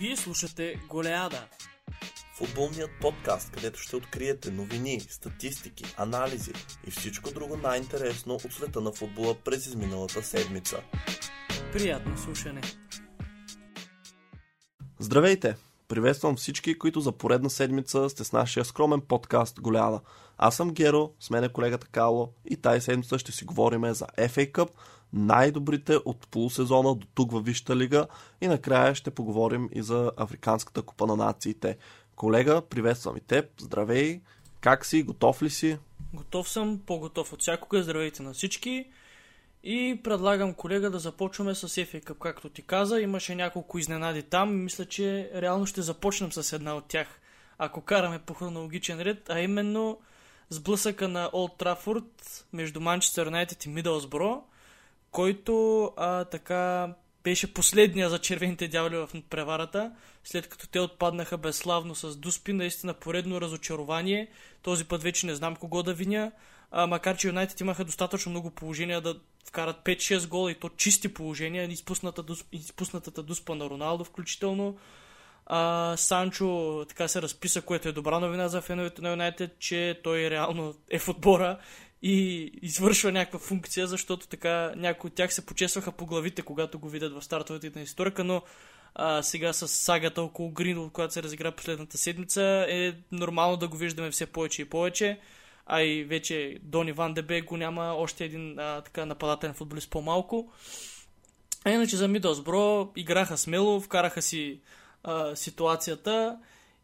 Вие слушате Голеада. Футболният подкаст, където ще откриете новини, статистики, анализи и всичко друго най-интересно от света на футбола през изминалата седмица. Приятно слушане. Здравейте! Приветствам всички, които за поредна седмица сте с нашия скромен подкаст Голеада. Аз съм Геро, с мен е колегата Кало и тази седмица ще си говорим за FA Cup, най-добрите от полусезона до тук във Висшата лига и накрая ще поговорим и за Африканската купа на нациите. Колега, приветствам и теб, здравей, как си, готов ли си? Готов съм, по-готов от всякога. Здравейте на всички. И предлагам, колега, да започваме с FA Cup, както ти каза. Имаше няколко изненади там и мисля, че реално ще започнем с една от тях, ако караме по хронологичен ред, а именно сблъсъка на Олд Трафорд между Манчестър Юнайтед и Мидълсбро, който а, така беше последния за червените дяволи в преварата, след като те отпаднаха безславно с Дуспи, наистина поредно разочарование. Този път вече не знам кого да виня, а, макар че Юнайтед имаха достатъчно много положения да вкарат 5-6 гола и то чисти положения, изпуснатата, изпуснатата Дуспа на Роналдо включително. А, Санчо така се разписа, което е добра новина за феновете на Юнайтед, че той реално е в отбора и извършва някаква функция, защото така някои от тях се почесваха по главите, когато го видят в стартовете на историка, но а, сега с сагата около Гринвуд, която се разигра последната седмица, е нормално да го виждаме все повече и повече. А и вече Дони Ван Дебе го няма още един а, така нападателен футболист по-малко. А иначе за Мидълсбро играха смело, вкараха си а, ситуацията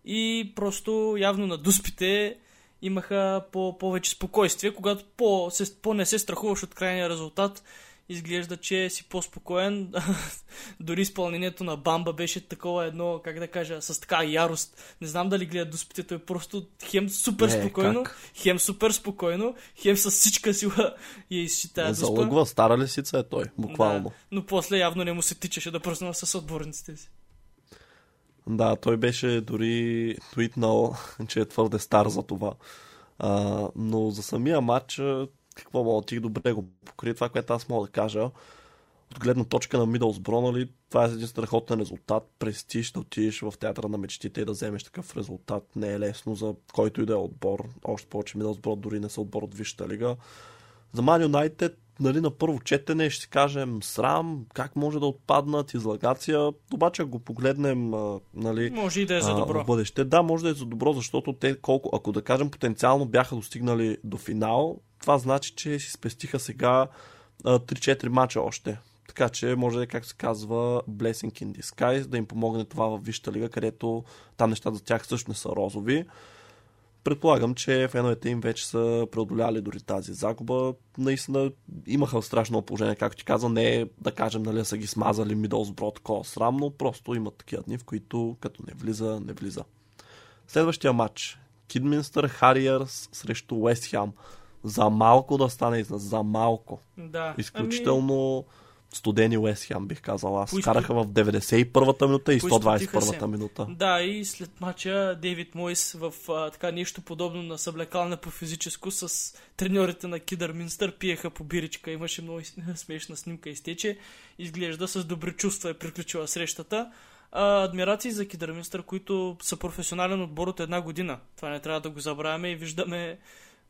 и просто явно на дуспите имаха по- повече спокойствие, когато по- се, по-не се страхуваш от крайния резултат, изглежда, че си по-спокоен. Дори изпълнението на Бамба беше такова едно, как да кажа, с така ярост. Не знам дали гледат дуспите, той просто хем супер Не, спокойно, как? хем супер спокойно, хем с всичка сила я изчита. Залъгва, стара лисица е той, буквално. Да, но после явно не му се тичаше да пръсна с отборниците си. Да, той беше дори твитнал, че е твърде стар за това. А, но за самия матч, какво мога ти добре го покри това, което аз мога да кажа. От гледна точка на Мидълсбро, нали, това е един страхотен резултат. Престиж да отидеш в театъра на мечтите и да вземеш такъв резултат. Не е лесно за който и да е отбор. Още повече Мидълсбро дори не са отбор от Висшата лига. За Ман Юнайтед, нали, на първо четене ще си кажем срам, как може да отпаднат, излагация. Обаче, ако го погледнем, нали, Може и да е за а, добро. в бъдеще. Да, може да е за добро, защото те колко, ако да кажем, потенциално бяха достигнали до финал, това значи, че си спестиха сега а, 3-4 мача още. Така че може да е, как се казва, blessing in disguise, да им помогне това в Висшата лига, където там нещата за тях също не са розови. Предполагам, че феновете им вече са преодоляли дори тази загуба. Наистина имаха страшно положение, както ти каза, не е да кажем, нали, са ги смазали Мидълсбро такова срамно, просто имат такива дни, в които като не влиза, не влиза. Следващия матч. Кидминстър Хариърс срещу Уест Хям. За малко да стане за малко. Да. Изключително студени Уест Хям, бих казал аз. Поизпо- Караха в 91-та минута и Поизпотиха 121-та се. минута. Да, и след мача Дейвид Мойс в а, така нещо подобно на съблекална по физическо с треньорите на Кидър Минстър пиеха по биричка. Имаше много смешна снимка изтече. Изглежда с добри чувства е приключила срещата. А, адмирации за Кидър Минстър, които са професионален отбор от една година. Това не трябва да го забравяме и виждаме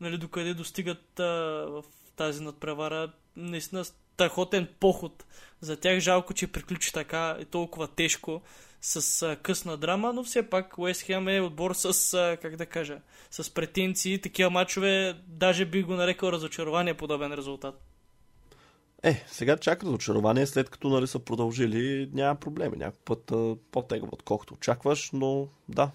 нали, докъде достигат а, в тази надпревара. Наистина страхотен поход за тях. Жалко, че приключи така и толкова тежко с а, късна драма, но все пак Уест Хем е отбор с, а, как да кажа, с претенции. Такива мачове, даже би го нарекал разочарование подобен резултат. Е, сега чакат разочарование, след като нали, са продължили, няма проблеми. Някой път по-тегаво, отколкото очакваш, но да,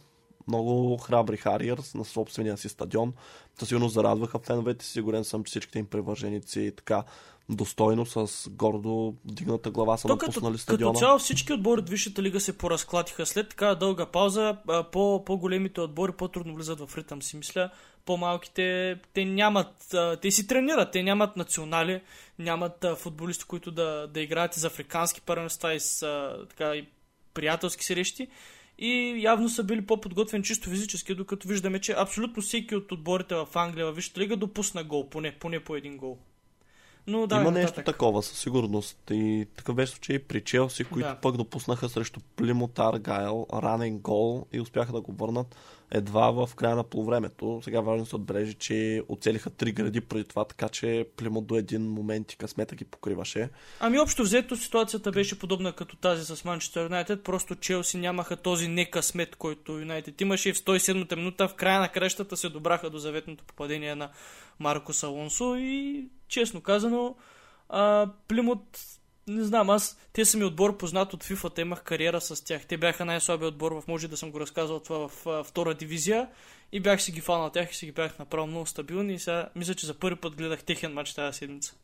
много храбри Хариърс на собствения си стадион. Със сигурност зарадваха феновете си. Сигурен съм, че всичките им привърженици така достойно, с гордо дигната глава са То напуснали като, стадиона. като цяло всички отбори от Висшата лига се поразклатиха. След така дълга пауза, по, по-големите отбори по-трудно влизат в ритъм си. Мисля, по-малките, те нямат, те си тренират, те нямат национали, нямат футболисти, които да, да играят из африкански първенства и с така, и приятелски срещи. И явно са били по-подготвени чисто физически, докато виждаме, че абсолютно всеки от отборите в Англия, в Висшата лига, допусна гол, поне, поне по един гол. Но да, Има нататък. нещо такова със сигурност. И такъв беше случай при Челси, които Да. пък допуснаха срещу Плимут Аргайл ранен гол и успяха да го върнат едва в края на полувремето. Сега важно се отбележи, че оцелиха три гради преди това, така че Плимут до един момент и късмета ги покриваше. Ами общо взето ситуацията беше подобна като тази с Манчестър Юнайтед, просто Челси нямаха този некъсмет, който Юнайтед имаше и в 107-та минута в края на кращата се добраха до заветното попадение на Маркос Алонсо и честно казано а, Плимут не знам, аз, те са ми отбор познат от FIFA, те имах кариера с тях. Те бяха най-слабия отбор, в може да съм го разказал това в а, втора дивизия и бях си ги фанал тях и си ги бях направил много стабилни и сега мисля, че за първи път гледах техен матч тази седмица.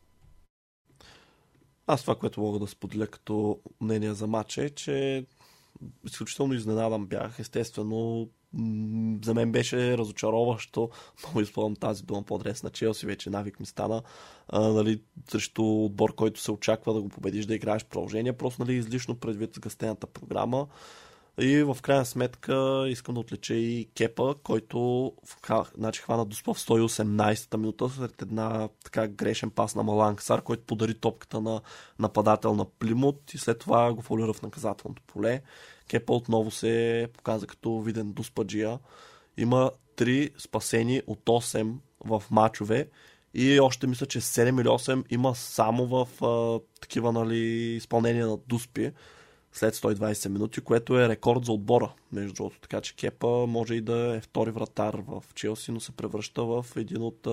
Аз това, което мога да споделя като мнение за матча е, че изключително изненадан бях. Естествено, за мен беше разочароващо. Много използвам тази дума по-адрес на Челси, вече навик ми стана. А, нали, срещу отбор, който се очаква да го победиш, да играеш продължение, просто нали, излишно предвид сгъстената програма. И в крайна сметка искам да отлича и Кепа, който значи, хвана доспа в 118-та минута след една така грешен пас на Маланксар, който подари топката на нападател на Плимут и след това го фолира в наказателното поле. Кепа отново се показа като виден дуспаджия. Има 3 спасени от 8 в мачове и още мисля, че 7 или 8 има само в а, такива нали, изпълнения на дуспи след 120 минути, което е рекорд за отбора, между другото. Така че Кепа може и да е втори вратар в Челси, но се превръща в един от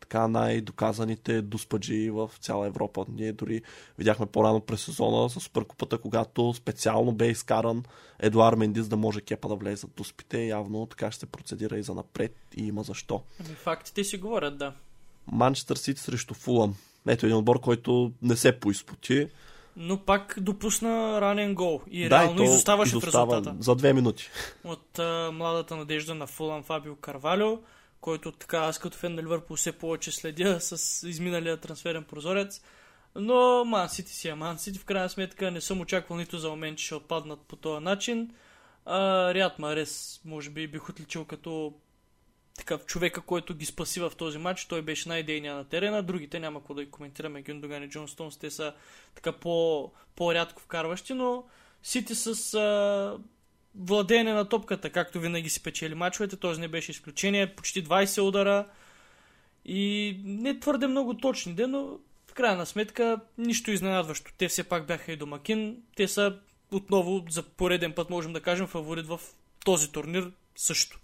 така най-доказаните дуспаджи в цяла Европа. Ние дори видяхме по-рано през сезона с Суперкупата, когато специално бе изкаран Едуар Мендис да може Кепа да влезе в дуспите. Явно така ще се процедира и за напред и има защо. Ами фактите си говорят, да. Манчестър Сити срещу Фулъм. Ето един отбор, който не се поизпоти. Но пак допусна ранен гол и да, реално и изоставаше изостава в резултата. За две минути. От а, младата надежда на Фулан Фабио Карвалио, който така аз като фен на Ливърпул все повече следя с изминалия трансферен прозорец. Но Ман Сити си е Ман Сити. В крайна сметка не съм очаквал нито за момент, че ще отпаднат по този начин. А, Риад Марес, може би, бих отличил като такъв човека, който ги спаси в този матч. Той беше най-дейният на терена. Другите няма какво да ги коментираме. Гюндоган и Джон Стоунс, те са така по, по-рядко вкарващи, но Сити с а, владеене на топката, както винаги си печели мачовете, този не беше изключение. Почти 20 удара и не твърде много точни, де, но в крайна сметка нищо изненадващо. Те все пак бяха и домакин. Те са отново за пореден път, можем да кажем, фаворит в този турнир също.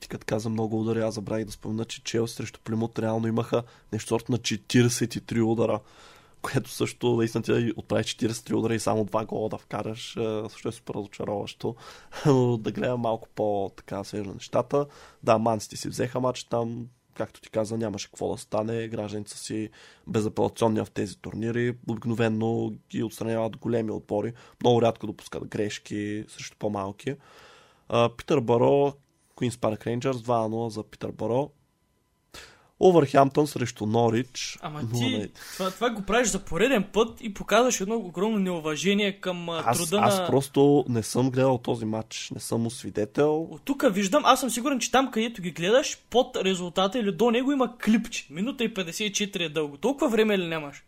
Ти като каза много удари, аз забравих да спомена, че Челси срещу Плимут реално имаха нещо сорт на 43 удара, което също наистина ти да отправиш 43 удара и само два гола да вкараш, е, също е супер разочароващо. Но да гледам малко по-така свежа нещата. Да, манците си взеха матч там, както ти каза, нямаше какво да стане. Гражданите си безапелационни в тези турнири. Обикновено ги отстраняват големи отбори. Много рядко допускат грешки срещу по-малки. Питър Баро, Queen's Park Rangers 2-0 за Питър Баро. Овърхемптън срещу Норич. Ама 0 ти, на- това, това го правиш за пореден път и показваш едно огромно неуважение към Аз, труда аз на... просто не съм гледал този матч, не съм свидетел. От тук виждам, аз съм сигурен, че там, където ги гледаш, под резултата или до него има клипче. Минута и 54 е дълго. Толкова време ли нямаш?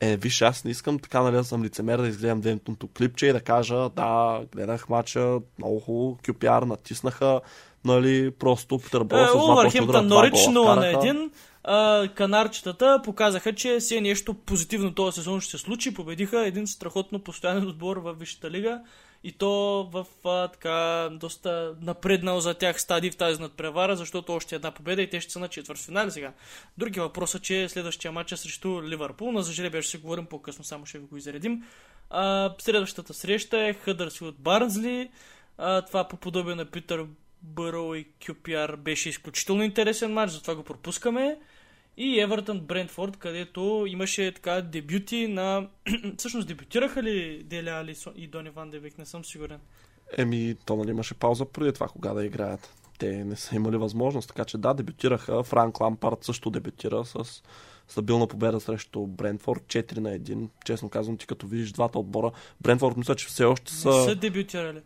Е, виж, аз не искам така, нали, да съм лицемер да изгледам дентното клипче и да кажа, да, гледах матча, много хубаво, QPR натиснаха, нали, просто Питър Баро Е, с два Увърхемптън Норич гола 0 на. 1. А, канарчетата показаха, че все нещо позитивно този сезон ще се случи. Победиха един страхотно постоянен отбор в Висшата лига. И то в а, така доста напреднал за тях стадий в тази надпревара, защото още една победа и те ще са на четвъртфинали сега. Други въпрос е, че следващия матч е срещу Ливърпул. На зажребие ще се говорим по-късно, само ще ви го изредим. А, следващата среща е Хъдърсфилд Барнсли. А, това по подобие на Питър Бърл и QPR беше изключително интересен матч, затова го пропускаме. И Евертън Брентфорд, където имаше така дебюти на... Всъщност дебютираха ли Деля Алисон и Дони Ван Девик, не съм сигурен. Еми, то нали имаше пауза преди това, кога да играят. Те не са имали възможност, така че да, дебютираха. Франк Лампард също дебютира с стабилна победа срещу Брентфорд, 4 на 1. Честно казвам, ти като видиш двата отбора, Брентфорд мисля, че все още са... Не са дебютирали.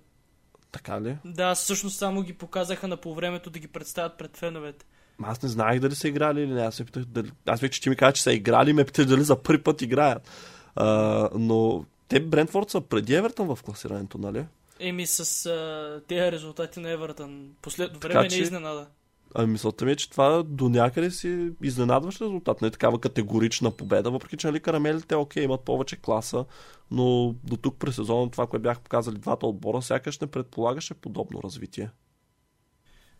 Така ли? Да, всъщност само ги показаха на полувремето да ги представят пред феновете. Аз не знаех дали са играли или не. Аз, питах, дали... аз вече, че ти ми каза, че са играли, ме питаш дали за първи път играят. А, но те Брентфорд са преди Евертън в класирането, нали? Еми с а, тези резултати на Евертън. Последно време че... не е изненада. Ами мисълта ми е, че това до някъде си изненадващ резултат. Не е такава категорична победа, въпреки че нали, карамелите окей, имат повече класа, но до тук през сезона това, което бях показали двата отбора, сякаш не предполагаше подобно развитие.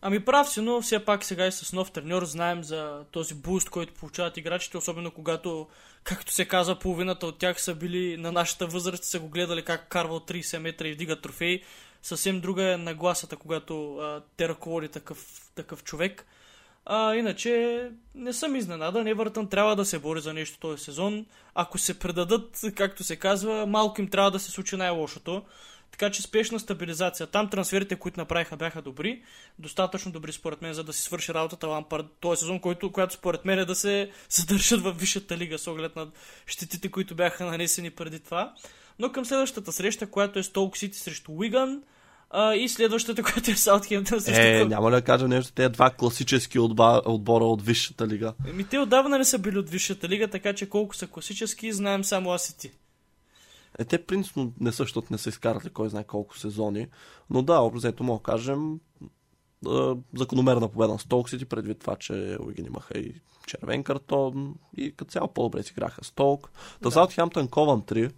Ами прав си, но все пак сега и с нов треньор знаем за този буст, който получават играчите, особено когато, както се казва, половината от тях са били на нашата възраст, са го гледали как карва от 30 метра и вдига трофеи. Съвсем друга е нагласата, когато а, те ръководи такъв, такъв човек. А, иначе не съм изненадан. Евертън трябва да се бори за нещо този сезон. Ако се предадат, както се казва, малко им трябва да се случи най-лошото. Така че спешна стабилизация. Там трансферите, които направиха, бяха добри. Достатъчно добри според мен, за да си свърши работата Лампард този сезон, който, която според мен е да се задържат в Висшата лига с оглед на щетите, които бяха нанесени преди това. Но към следващата среща, която е Столк Сити срещу Уиган, а, и следващата, която е Саутхемптън срещу Е, няма ли да кажа нещо, те два класически отба, отбора от Висшата лига. Еми, те отдавна не са били от Висшата лига, така че колко са класически, знаем само аз и ти. Е, те принципно не също не са изкарали кой знае колко сезони, но да, образето мога да кажем закономерна победа на Столк Сити, предвид това, че Уигин имаха и червен картон и като цяло по-добре си играха Столк. Да. Саутхемптън Кован 3,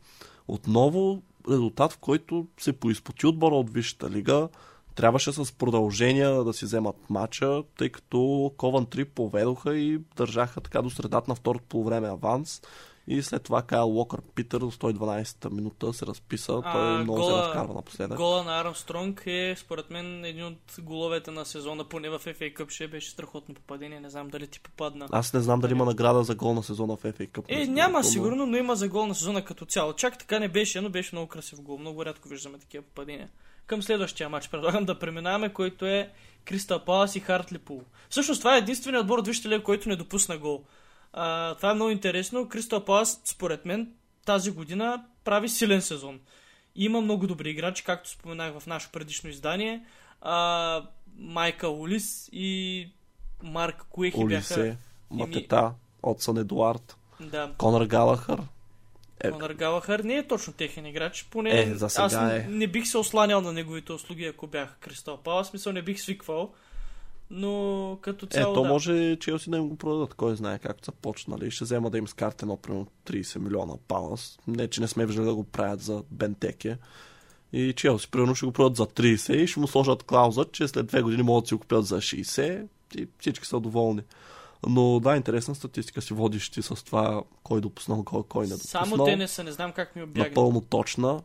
отново резултат, в който се поизпоти отбора от Висшата лига. Трябваше с продължения да си вземат матча, тъй като Кован 3 поведоха и държаха така до средата на второто полувреме аванс. И след това Кайл Уокър Питър до 112-та минута се разписа. А, Той много гола, се разкарва напоследък. Гола на Армстронг е според мен един от головете на сезона, поне в FA Cup ще беше страхотно попадение. Не знам дали ти попадна. Аз не знам дали има награда за гол на сезона в FA Cup. Е, няма но... сигурно, но има за гол на сезона като цяло. Чак така не беше, но беше много красив гол. Много рядко виждаме такива попадения. Към следващия матч предлагам да преминаваме, който е Кристал Палас и Хартлипул. Всъщност това е единственият отбор от Вижте който не допусна гол. А, това е много интересно. Кристал Палас, според мен, тази година прави силен сезон. Има много добри играчи, както споменах в нашето предишно издание. А, Майка Улис и Марк Куехи Улисе, бяха... Матета, от Сън Едуард, да. Конър Галахър. Е... Конър Галахър не е точно техен играч. Поне е, за сега аз е. не бих се осланял на неговите услуги, ако бях Кристал Палас. Смисъл не бих свиквал но като цяло. Е, то да. може Челси да им го продадат, кой знае как са почнали. Ще взема да им скарте едно примерно 30 милиона палас. Не, че не сме виждали да го правят за Бентеке. И Челси, примерно, ще го продадат за 30 и ще му сложат клауза, че след две години могат да си го купят за 60 и всички са доволни. Но да, интересна статистика си водиш ти с това кой допуснал, кой, кой не допуснал. Само те не са, не знам как ми обягна. Напълно точна.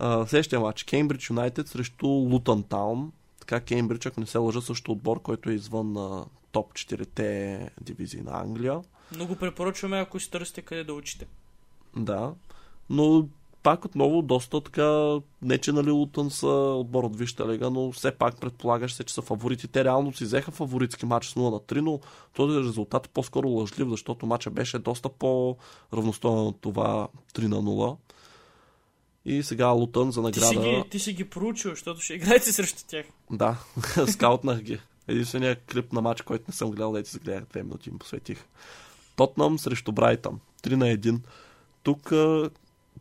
следващия матч. Кеймбридж Юнайтед срещу Лутън Таун така Кеймбридж, ако не се лъжа, също отбор, който е извън на топ 4-те дивизии на Англия. Много препоръчваме, ако си търсите къде да учите. Да, но пак отново доста така, не че нали Лутън са отбор от Вища лига, но все пак предполагаш се, че са фаворити. Те реално си взеха фаворитски матч с 0 на 3, но този резултат е по-скоро лъжлив, защото матча беше доста по-равностоен от това 3 на 0. И сега Лутън за награда... Ти си ги, ти си ги проучил, защото ще играете срещу тях. Да, скаутнах ги. Единственият клип на матч, който не съм гледал, да си гледах две минути им посветих. Тотнам срещу Брайтън. 3 на 1. Тук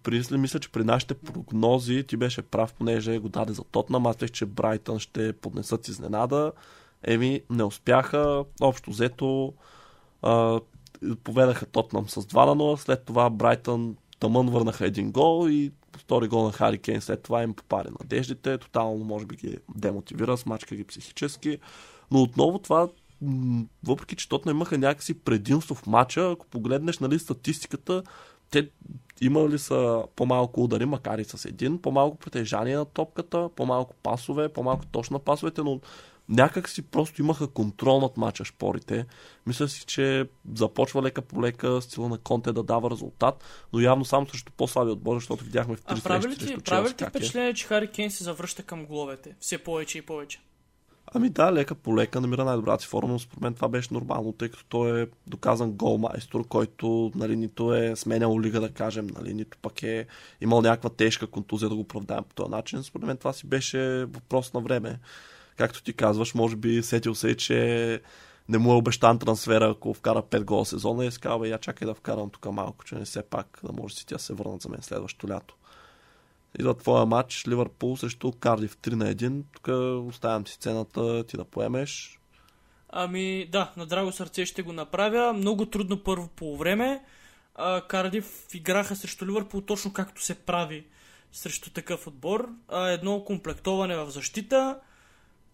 при, мисля, че при нашите прогнози ти беше прав, понеже го даде за Тотнам. Аз че Брайтън ще поднесат изненада. Еми, не успяха. Общо взето а, поведаха Тотнам с 2 на 0. След това Брайтън тъмън върнаха един гол и втори гол на Хари Кейн след това им попари надеждите, тотално може би ги демотивира, смачка ги психически, но отново това въпреки че Тотна имаха някакси предимство в матча, ако погледнеш нали, статистиката, те имали са по-малко удари, макар и с един, по-малко притежание на топката, по-малко пасове, по-малко точно пасовете, но някак си просто имаха контрол над мача шпорите. Мисля си, че започва лека по лека стила на Конте да дава резултат, но явно само срещу по-слаби отбори, защото видяхме в три срещу Прави ли ти е. впечатление, че Хари Кейн се завръща към головете? Все повече и повече. Ами да, лека по лека намира най-добрата си форма, но според мен това беше нормално, тъй като той е доказан голмайстор, който нали, нито е сменял лига, да кажем, нали, нито пък е имал някаква тежка контузия да го оправдаем по този начин. Според мен това си беше въпрос на време както ти казваш, може би сетил се, че не му е обещан трансфера, ако вкара 5 гола сезона и си я чакай да вкарам тук малко, че не все пак да може си тя се върнат за мен следващото лято. Идва твоя матч Ливърпул срещу Кардив 3 на 1. Тук оставям си сцената ти да поемеш. Ами да, на драго сърце ще го направя. Много трудно първо по време. А, Кардив играха срещу Ливърпул точно както се прави срещу такъв отбор. А, едно комплектоване в защита.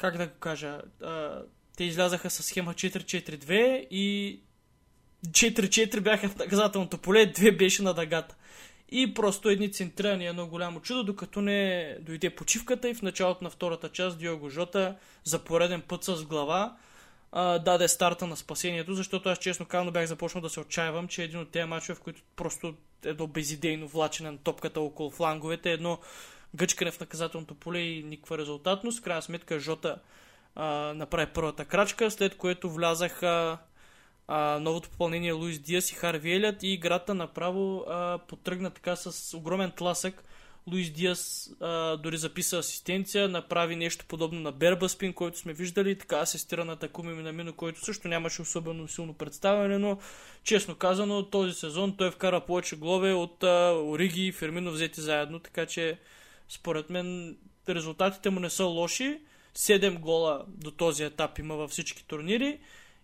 Как да го кажа? А, те излязаха с схема 4-4-2 и 4-4 бяха в наказателното поле, две беше на дъгата. И просто едни центрирани едно голямо чудо, докато не дойде почивката и в началото на втората част Диого Жота за пореден път с глава а, даде старта на спасението, защото аз честно казано бях започнал да се отчаявам, че един от тези мачове, в които просто едно безидейно влачене на топката около фланговете, едно гъчкане в наказателното поле и никаква резултатност. В крайна сметка Жота а, направи първата крачка, след което влязаха а, новото попълнение Луис Диас и Харви Елят и играта направо а, потръгна така с огромен тласък. Луис Диас а, дори записа асистенция, направи нещо подобно на Бербаспин, който сме виждали, така асистира на Такуми Минамино, който също нямаше особено силно представяне, но честно казано този сезон той вкара повече главе от а, Ориги и Фермино взети заедно, така че според мен резултатите му не са лоши. 7 гола до този етап има във всички турнири.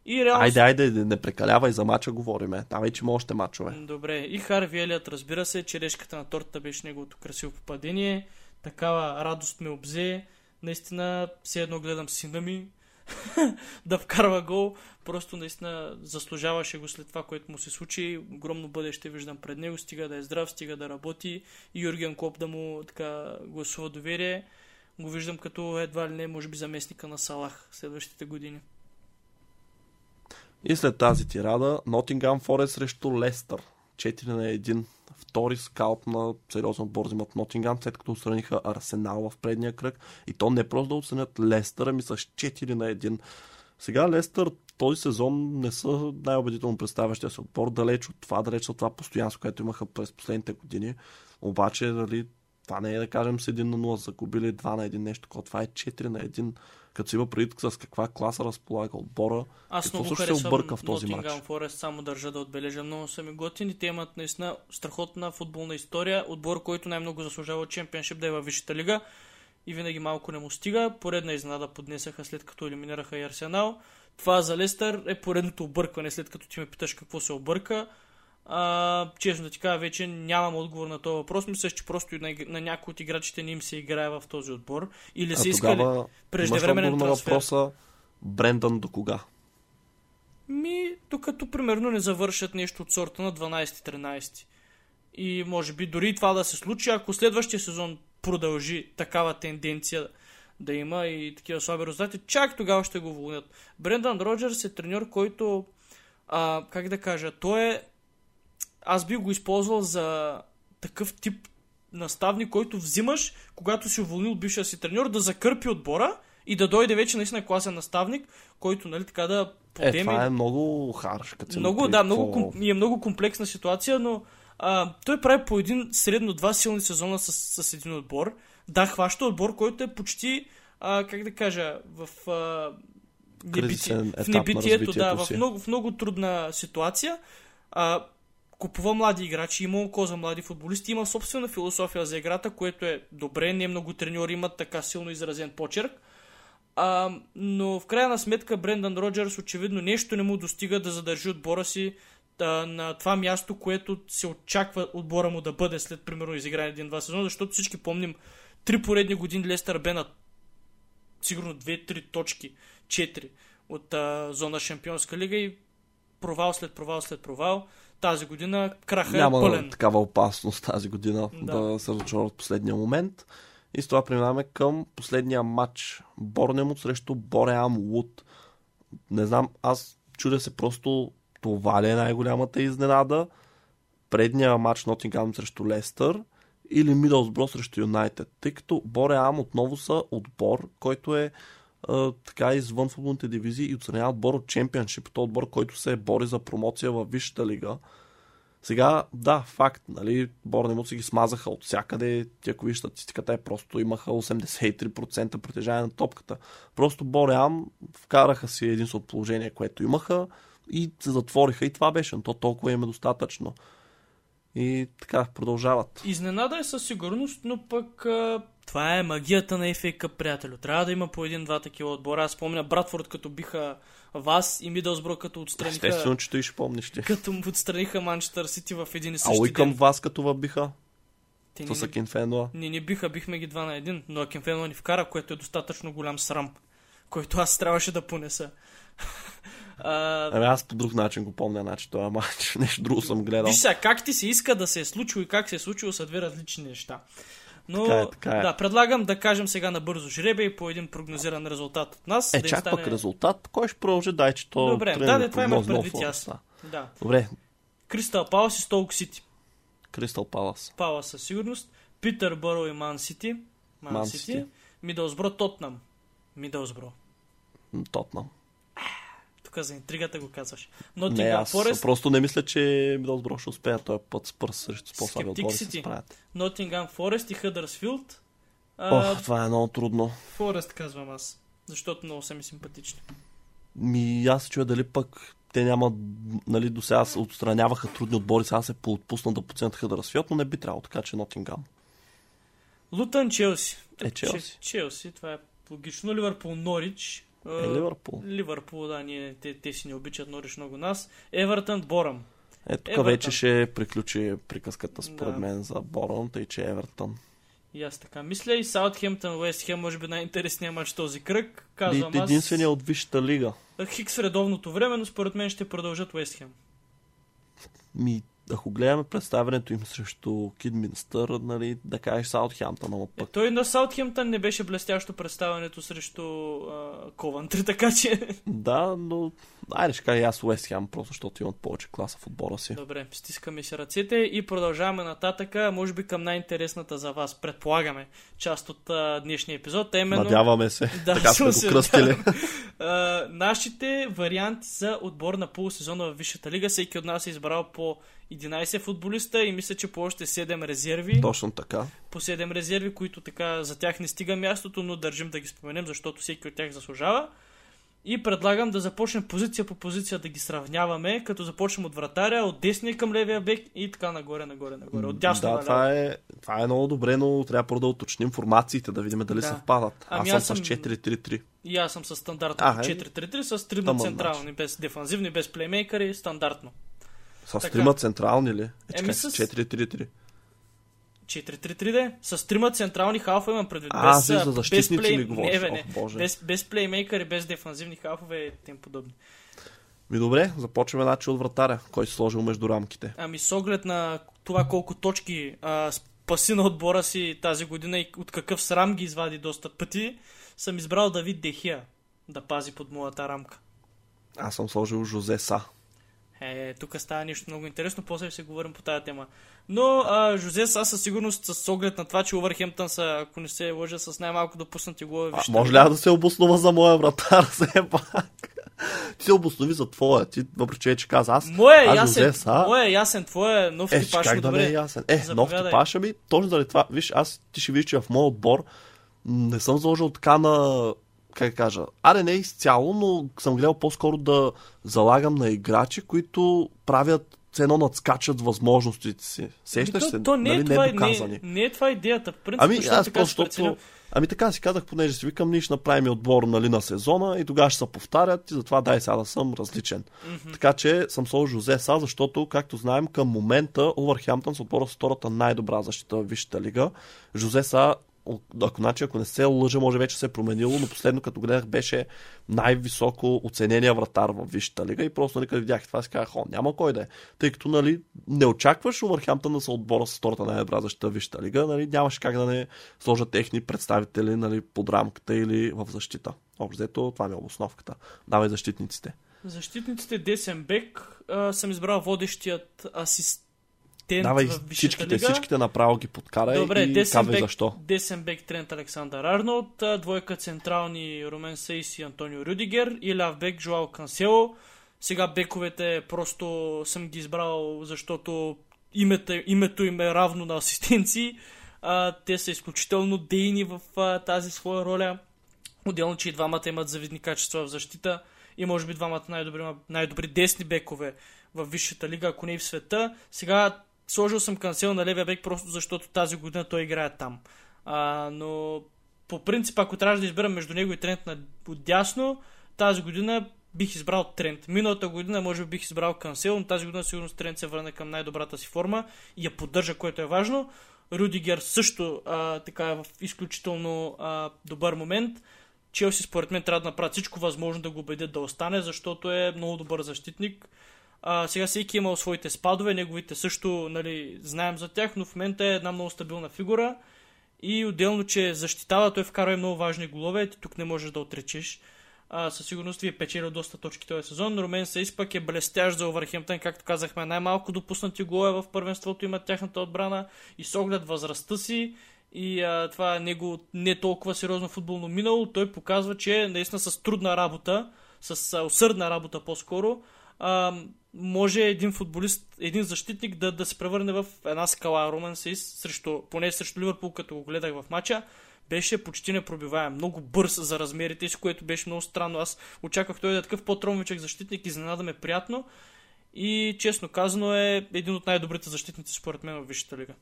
И реално... Айде, айде, не прекалявай за мача, говориме. Давай, че има още мачове. Добре. И Харви Елият, разбира се, черешката на тортата беше неговото красиво попадение. Такава радост ме обзе. Наистина, все едно гледам сина ми да вкарва гол. Просто наистина заслужаваше го след това, което му се случи. Огромно бъдеще виждам пред него. Стига да е здрав, стига да работи. И Юрген Клоп да му така гласува доверие. Го виждам като едва ли не, може би заместника на Салах следващите години. И след тази тирада, Нотингам Форест срещу Лестър. 4 на 1. Втори скалп на сериозен отбор взимат Нотингам, след като отстраниха Арсенал в предния кръг. И то не просто да отстранят Лестър, ами с 4 на 1. Сега Лестър този сезон не са най-убедително представящия се отбор, далеч от това, далеч от това постоянство, което имаха през последните години. Обаче, дали, това не е да кажем с 1 на 0, загубили 2 на 1 нещо, това е 4 на 1 като си има предвид с каква класа разполага отбора, Аз много също се обърка в този матч. Форест, само държа да отбележа. Много са ми готини. Те имат наистина страхотна футболна история. Отбор, който най-много заслужава от чемпионшип да е във Висшата лига и винаги малко не му стига. Поредна изненада поднесаха след като елиминираха и Арсенал. Това за Лестър е поредното объркване, след като ти ме питаш какво се обърка. А, честно да ти кажа, вече нямам отговор на този въпрос. Мисля, че просто на, на някои от играчите не им се играе в този отбор. Или са искали преждевременен трансфер. въпроса Брендан до кога? Ми, докато примерно не завършат нещо от сорта на 12-13. И може би дори това да се случи, ако следващия сезон продължи такава тенденция да има и такива слаби резултати, чак тогава ще го уволнят. Брендан Роджерс е треньор, който, а, как да кажа, той е аз би го използвал за такъв тип наставник, който взимаш, когато си уволнил бившия си треньор, да закърпи отбора и да дойде вече наистина класен наставник, който, нали, така да подеме... Е, това е много харш. Като много, да, много, ком... е много комплексна ситуация, но а, той прави по един средно два силни сезона с, с един отбор. Да, хваща отбор, който е почти, а, как да кажа, в... А, небити... в небитието, да, в много, в много трудна ситуация. А, купува млади играчи, има око за млади футболисти, има собствена философия за играта, което е добре, не много треньори имат така силно изразен почерк. А, но в крайна сметка Брендан Роджерс очевидно нещо не му достига да задържи отбора си а, на това място, което се очаква отбора му да бъде след примерно изигране един-два сезона, защото всички помним три поредни години Лестър бе на сигурно 2-3 точки, 4 от а, зона Шампионска лига и провал след провал след провал тази година краха Няма е пълен. такава опасност тази година да, да се разочароват в последния момент. И с това преминаваме към последния матч. Борнемот срещу Бореам Луд. Не знам, аз чудя се просто това ли е най-голямата изненада. Предния матч Нотингам срещу Лестър или Мидълсбро срещу Юнайтед. Тъй като Бореам отново са отбор, който е така извън футболните дивизии и оценяват отбор от чемпионшип, то отбор, който се бори за промоция в Висшата лига. Сега, да, факт, нали, Борнемут си ги смазаха от всякъде. Ти ако виж статистиката е просто имаха 83% притежание на топката. Просто Бореам вкараха си един от положение, което имаха и се затвориха и това беше. Но то толкова им е достатъчно. И така, продължават. Изненада е със сигурност, но пък това е магията на FA Cup, приятелю. Трябва да има по един-два такива отбора. Аз спомня Братфорд, като биха вас и Мидълсбро, като отстраниха... Естествено, че той ще помниш ти. Като отстраниха Манчестър Сити в един и А същи Уикъм ден. вас като въбиха? Те ни, С ни, Акинфенуа. ни, ни биха, бихме ги два на един, но Акинфенуа ни вкара, което е достатъчно голям срам, който аз трябваше да понеса. а, Ами аз по друг начин го помня, значи това матч. Нещо друго съм гледал. Виж сега, как ти се иска да се е случило и как се е случило са две различни неща. Но, Така е, така е. да, предлагам да кажем сега на бързо жребий по един прогнозиран резултат от нас. Е, да чак стане... пък резултат. Кой ще продължи? Дай, че то... Добре, да, да, това прогнозно предвид и аз. да. Добре, Кристал Палас и Столк Сити. Кристал Палас. Палас със сигурност. Питър Бъро и Ман Сити. Ман Сити. Мидълсбро Тотнам. Мидълсбро. Тотнам. Тук за интригата го казваш. Не, Нотингъм аз Форест. просто не мисля, че Мидълсбро ще успеят този път с пърс срещу по-слаби отбори се справят. Форест и Хъдърсфилд. Ох, това е много трудно. Форест казвам аз. Защото много са ми симпатични. Ми, аз се чуя дали пък те няма, нали, до сега се отстраняваха трудни отбори, сега се поотпуснат да поценят Хъдърсфилд, но не би трябвало, така че Нотингам. Лутън Челси. Е, Челси. Че- Челси, това е логично. Ливърпул Норич. Е, Ливърпул. Ливърпул, да, ние, те, те си не обичат Норич много нас. Евертън Боръм. Е, тук вече ще приключи приказката според Да. мен за Борон, тъй че Евертън. И аз така мисля. И Саутхемптън, Уест Хем, може би най-интересният матч в този кръг. Ли, Казвам аз. единствения от Висшата лига. Хикс в редовното време, но според мен ще продължат Уест Хем. Ми, ако гледаме представянето им срещу Кидминстър, нали, да кажеш Саутхемптън, но Е, пък той на Саутхемптън не беше блестящо представянето срещу а, Ковантри, така че... да, но айде ще кажа и аз Уест Хем, просто защото имат повече класа в отбора си. Добре, стискаме си ръцете и продължаваме нататъка, може би към най-интересната за вас, предполагаме, част от а, днешния епизод, а именно... Надяваме се. Да, така сме се го кръстили. А, нашите варианти за отбор на полусезона в Висшата лига, всеки от нас е избрал по 11 футболиста и мисля, че по още 7 резерви. Точно така. По 7 резерви, които така за тях не стига мястото, но държим да ги споменем, защото всеки от тях заслужава. И предлагам да започнем позиция по позиция да ги сравняваме, като започнем от вратаря, от десния към левия бек и така нагоре, нагоре, нагоре. От дясно да, наляво. това е, това е много добре, но трябва да уточним формациите, да видим дали Да. съвпадат. Ами аз аз съм с съм- 4-3-3. И аз съм с стандартно А, е. 4-3-3, с трима Тъмън централни, без дефанзивни, без плеймейкъри, стандартно. С трима централни ли? Е, Еми с- 4-3-3. 4-3-3 де, с трима централни халфа имам предвид. А, без, за без защитници плей... ли говориш? Не, бе, не. Ох, Боже. Без, без плеймейкъри, без дефанзивни халфове и тем подобни. Ми добре, започваме значи от вратаря, кой се сложил между рамките. Ами с оглед на това колко точки а, спаси на отбора си тази година и от какъв срам ги извади доста пъти, съм избрал Давид Дехия да пази под моята рамка. Аз съм сложил Жозе Са. Е, тук става нещо много интересно, после ще говорим по тази тема. Но а, Жозе са със сигурност с оглед на това, че Увърхемптън са, ако не се лъжа, с най-малко допуснати голове. А, може ли аз да се обоснова за моя вратар, все пак? Ти се обоснови за твоя, ти въпреки че, че каза аз. Моя е ясен, Жозе Са, моя е ясен, твоя е нов е, типаж, как да добре. не е ясен? Е, нов Заповядай. типаж, ами точно заради това. Виж, аз ти ще видиш, че в моят отбор не съм заложил така на как кажа, аре не изцяло, но съм гледал по-скоро да залагам на играчи, които правят едно надскачат възможностите си. Сещаш Ами се, то, то не, нали, е това, не, е- не е това идеята. В принцип, Ами аз така просто. Ами така си казах, понеже си викам, ние ще направим отбор нали, на сезона и тогава ще се повтарят и затова дай сега да съм различен. Мгм. Така че съм сложил Жозе Са, защото, както знаем, към момента Увърхемптън с отбора с втората най-добра защита в Висшата лига. Жозе Са, ако, значи, ако не се лъжа, може вече се е променило, но последно като гледах беше най-високо оценения вратар в Висшата лига и просто нали, като видях това си казах, о, няма кой да е. Тъй като нали, не очакваш Увърхемптън да са отбора с втората в Висшата лига, нали, нямаше как да не сложат техни представители нали, под рамката или в защита. Общо това ми е обосновката. Давай защитниците. Защитниците Десен Бек съм избрал водещият асистент Давай в всичките, лига. всичките направо ги подкарай Добре, и десен бек, защо. десен бек Трент Александър Арнолд, двойка централни Румен Сейс и Антонио Рюдигер и ляв бек Жуал Кансело. Сега бековете просто съм ги избрал, защото името, името им е равно на асистенции. А, те са изключително дейни в а, тази своя роля. Отделно, че и двамата имат завидни качества в защита и може би двамата най-добри, най-добри десни бекове в Висшата лига, ако не и в света. Сега сложил съм канцел на левия бек, просто защото тази година той играе там. А, но по принцип, ако трябва да изберем между него и Трент на отдясно, тази година бих избрал Трент. Миналата година може би бих избрал Кансел, но тази година сигурно Трент се върне към най-добрата си форма и я поддържа, което е важно. Рудигер също а, така е в изключително а, добър момент. Челси според мен трябва да направят всичко възможно да го убедят да остане, защото е много добър защитник. А, сега всеки е имал своите спадове, неговите също нали, знаем за тях, но в момента е една много стабилна фигура. И отделно, че защитава, той вкарва и много важни голове, ти тук не можеш да отречеш. А, със сигурност ви е печелил доста точки този сезон. Ромен Сейс пък е блестящ за Овърхемптън, както казахме. Най-малко допуснати голове в първенството имат тяхната отбрана и с оглед възрастта си и а, това е него не толкова сериозно футболно минало, той показва, че наистина с трудна работа, с усърдна работа по-скоро, а, може един футболист, един защитник да, да се превърне в една скала. Роман Сейс, срещу, поне срещу Ливърпул, като го гледах в матча, беше почти непробиваем. Много бърз за размерите си, което беше много странно. Аз очаквах той да е такъв по-тромвичък защитник, изненада ме приятно. И честно казано е един от най-добрите защитници според мен в Висшата лига.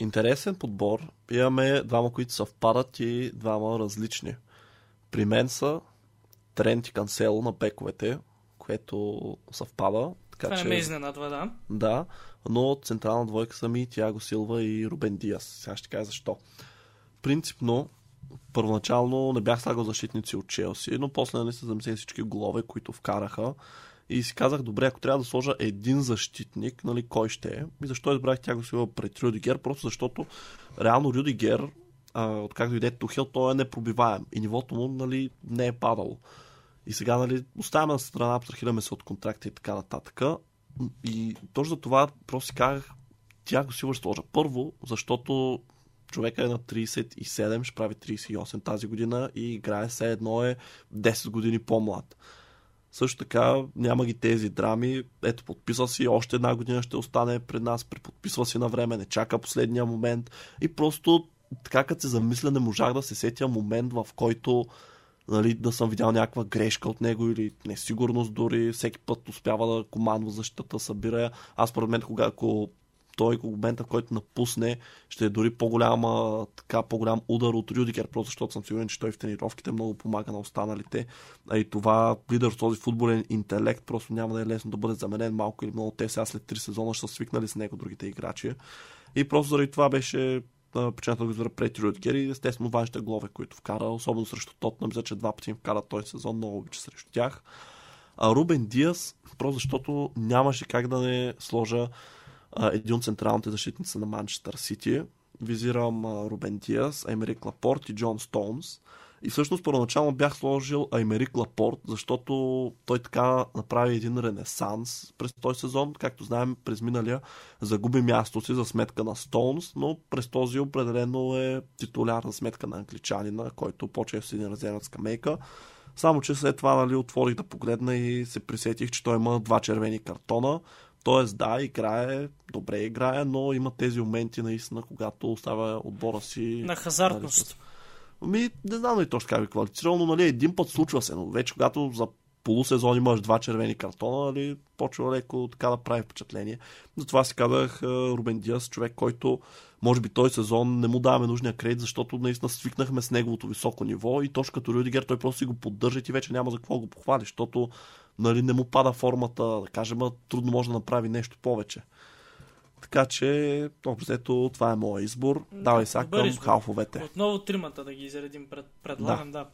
Интересен подбор. Имаме двама, които съвпадат и двама различни. При мен са Трент и Кансело на пековете, което съвпада. Така, Това че... не ме изненадва, да. Да, но централна двойка са ми Тяго Силва и Рубен Диас. Сега ще кажа защо. Принципно, първоначално не бях слагал защитници от Челси, но после нали, се замислих всички голове, които вкараха. И си казах, добре, ако трябва да сложа един защитник, нали, кой ще е? И защо избрах Тяго Силва пред Рюдигер? Просто защото реално Рюдигер, откакто иде Тухел, той е непробиваем. И нивото му нали, не е падало. И сега, нали, оставяме на страна, абстрахираме се от контракта и така нататък. И точно за това просто си казах, тя го сигурно сложа. Първо, защото човека е на 37, ще прави 38 тази година и играе все едно е 10 години по-млад. Също така няма ги тези драми. Ето, подписва си, още една година ще остане пред нас, преподписва си на време, не чака последния момент. И просто така като се замисля, не можах да се сетя момент, в който нали, да съм видял някаква грешка от него или несигурност дори. Всеки път успява да командва защитата, събира я. Аз според мен, кога, ако той в момента, в който напусне, ще е дори по-голяма, така, по-голям удар от Рюдикер, просто защото съм сигурен, че той в тренировките много помага на останалите. А и това лидер този футболен интелект просто няма да е лесно да бъде заменен малко или много. Те сега след 3 сезона ще са свикнали с него другите играчи. И просто заради това беше да го избера пред Рюдгер и естествено важните голове, които вкара, особено срещу Тотна, мисля, че два пъти им вкара този сезон, много обича срещу тях. А Рубен Диас, просто защото нямаше как да не сложа а, един от централните защитници на Манчестър Сити. Визирам а, Рубен Диас, Емерик Лапорт и Джон Стоунс. И всъщност първоначално бях сложил Аймерик Лапорт, защото той така направи един ренесанс през този сезон. Както знаем, през миналия загуби място си за сметка на Стоунс, но през този определено е титуляр за сметка на англичанина, който с един резервна скамейка. Само, че след това нали, отворих да погледна и се присетих, че той има два червени картона. Тоест, да, играе, добре играе, но има тези моменти наистина, когато оставя отбора си. На хазартност. Нали, Ми, не знам дали точно как би квалифицирал, но нали, един път случва се, но вече когато за полусезон имаш два червени картона, нали, почва леко така да прави впечатление. Затова си казах Рубен Диас, човек, който може би този сезон не му даваме нужния кредит, защото наистина свикнахме с неговото високо ниво и точно като Рюдигер той просто си го поддържа и вече няма за какво го похвали, защото нали, не му пада формата, да кажем, трудно може да направи нещо повече. Така че, общо това е моят избор. Да, Давай сега към избор. халфовете. Отново тримата да ги изредим, пред, предлагам, да. да.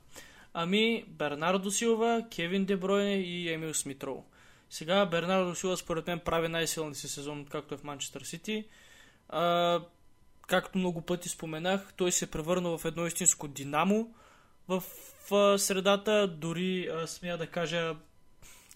Ами, Бернардо Силва, Кевин Дебройне и Емил Смитроу. Сега Бернардо Силва според мен прави най-силния си сезон, както е в Манчестър Сити. А, както много пъти споменах, той се е превърна в едно истинско динамо в, в средата, дори смея да кажа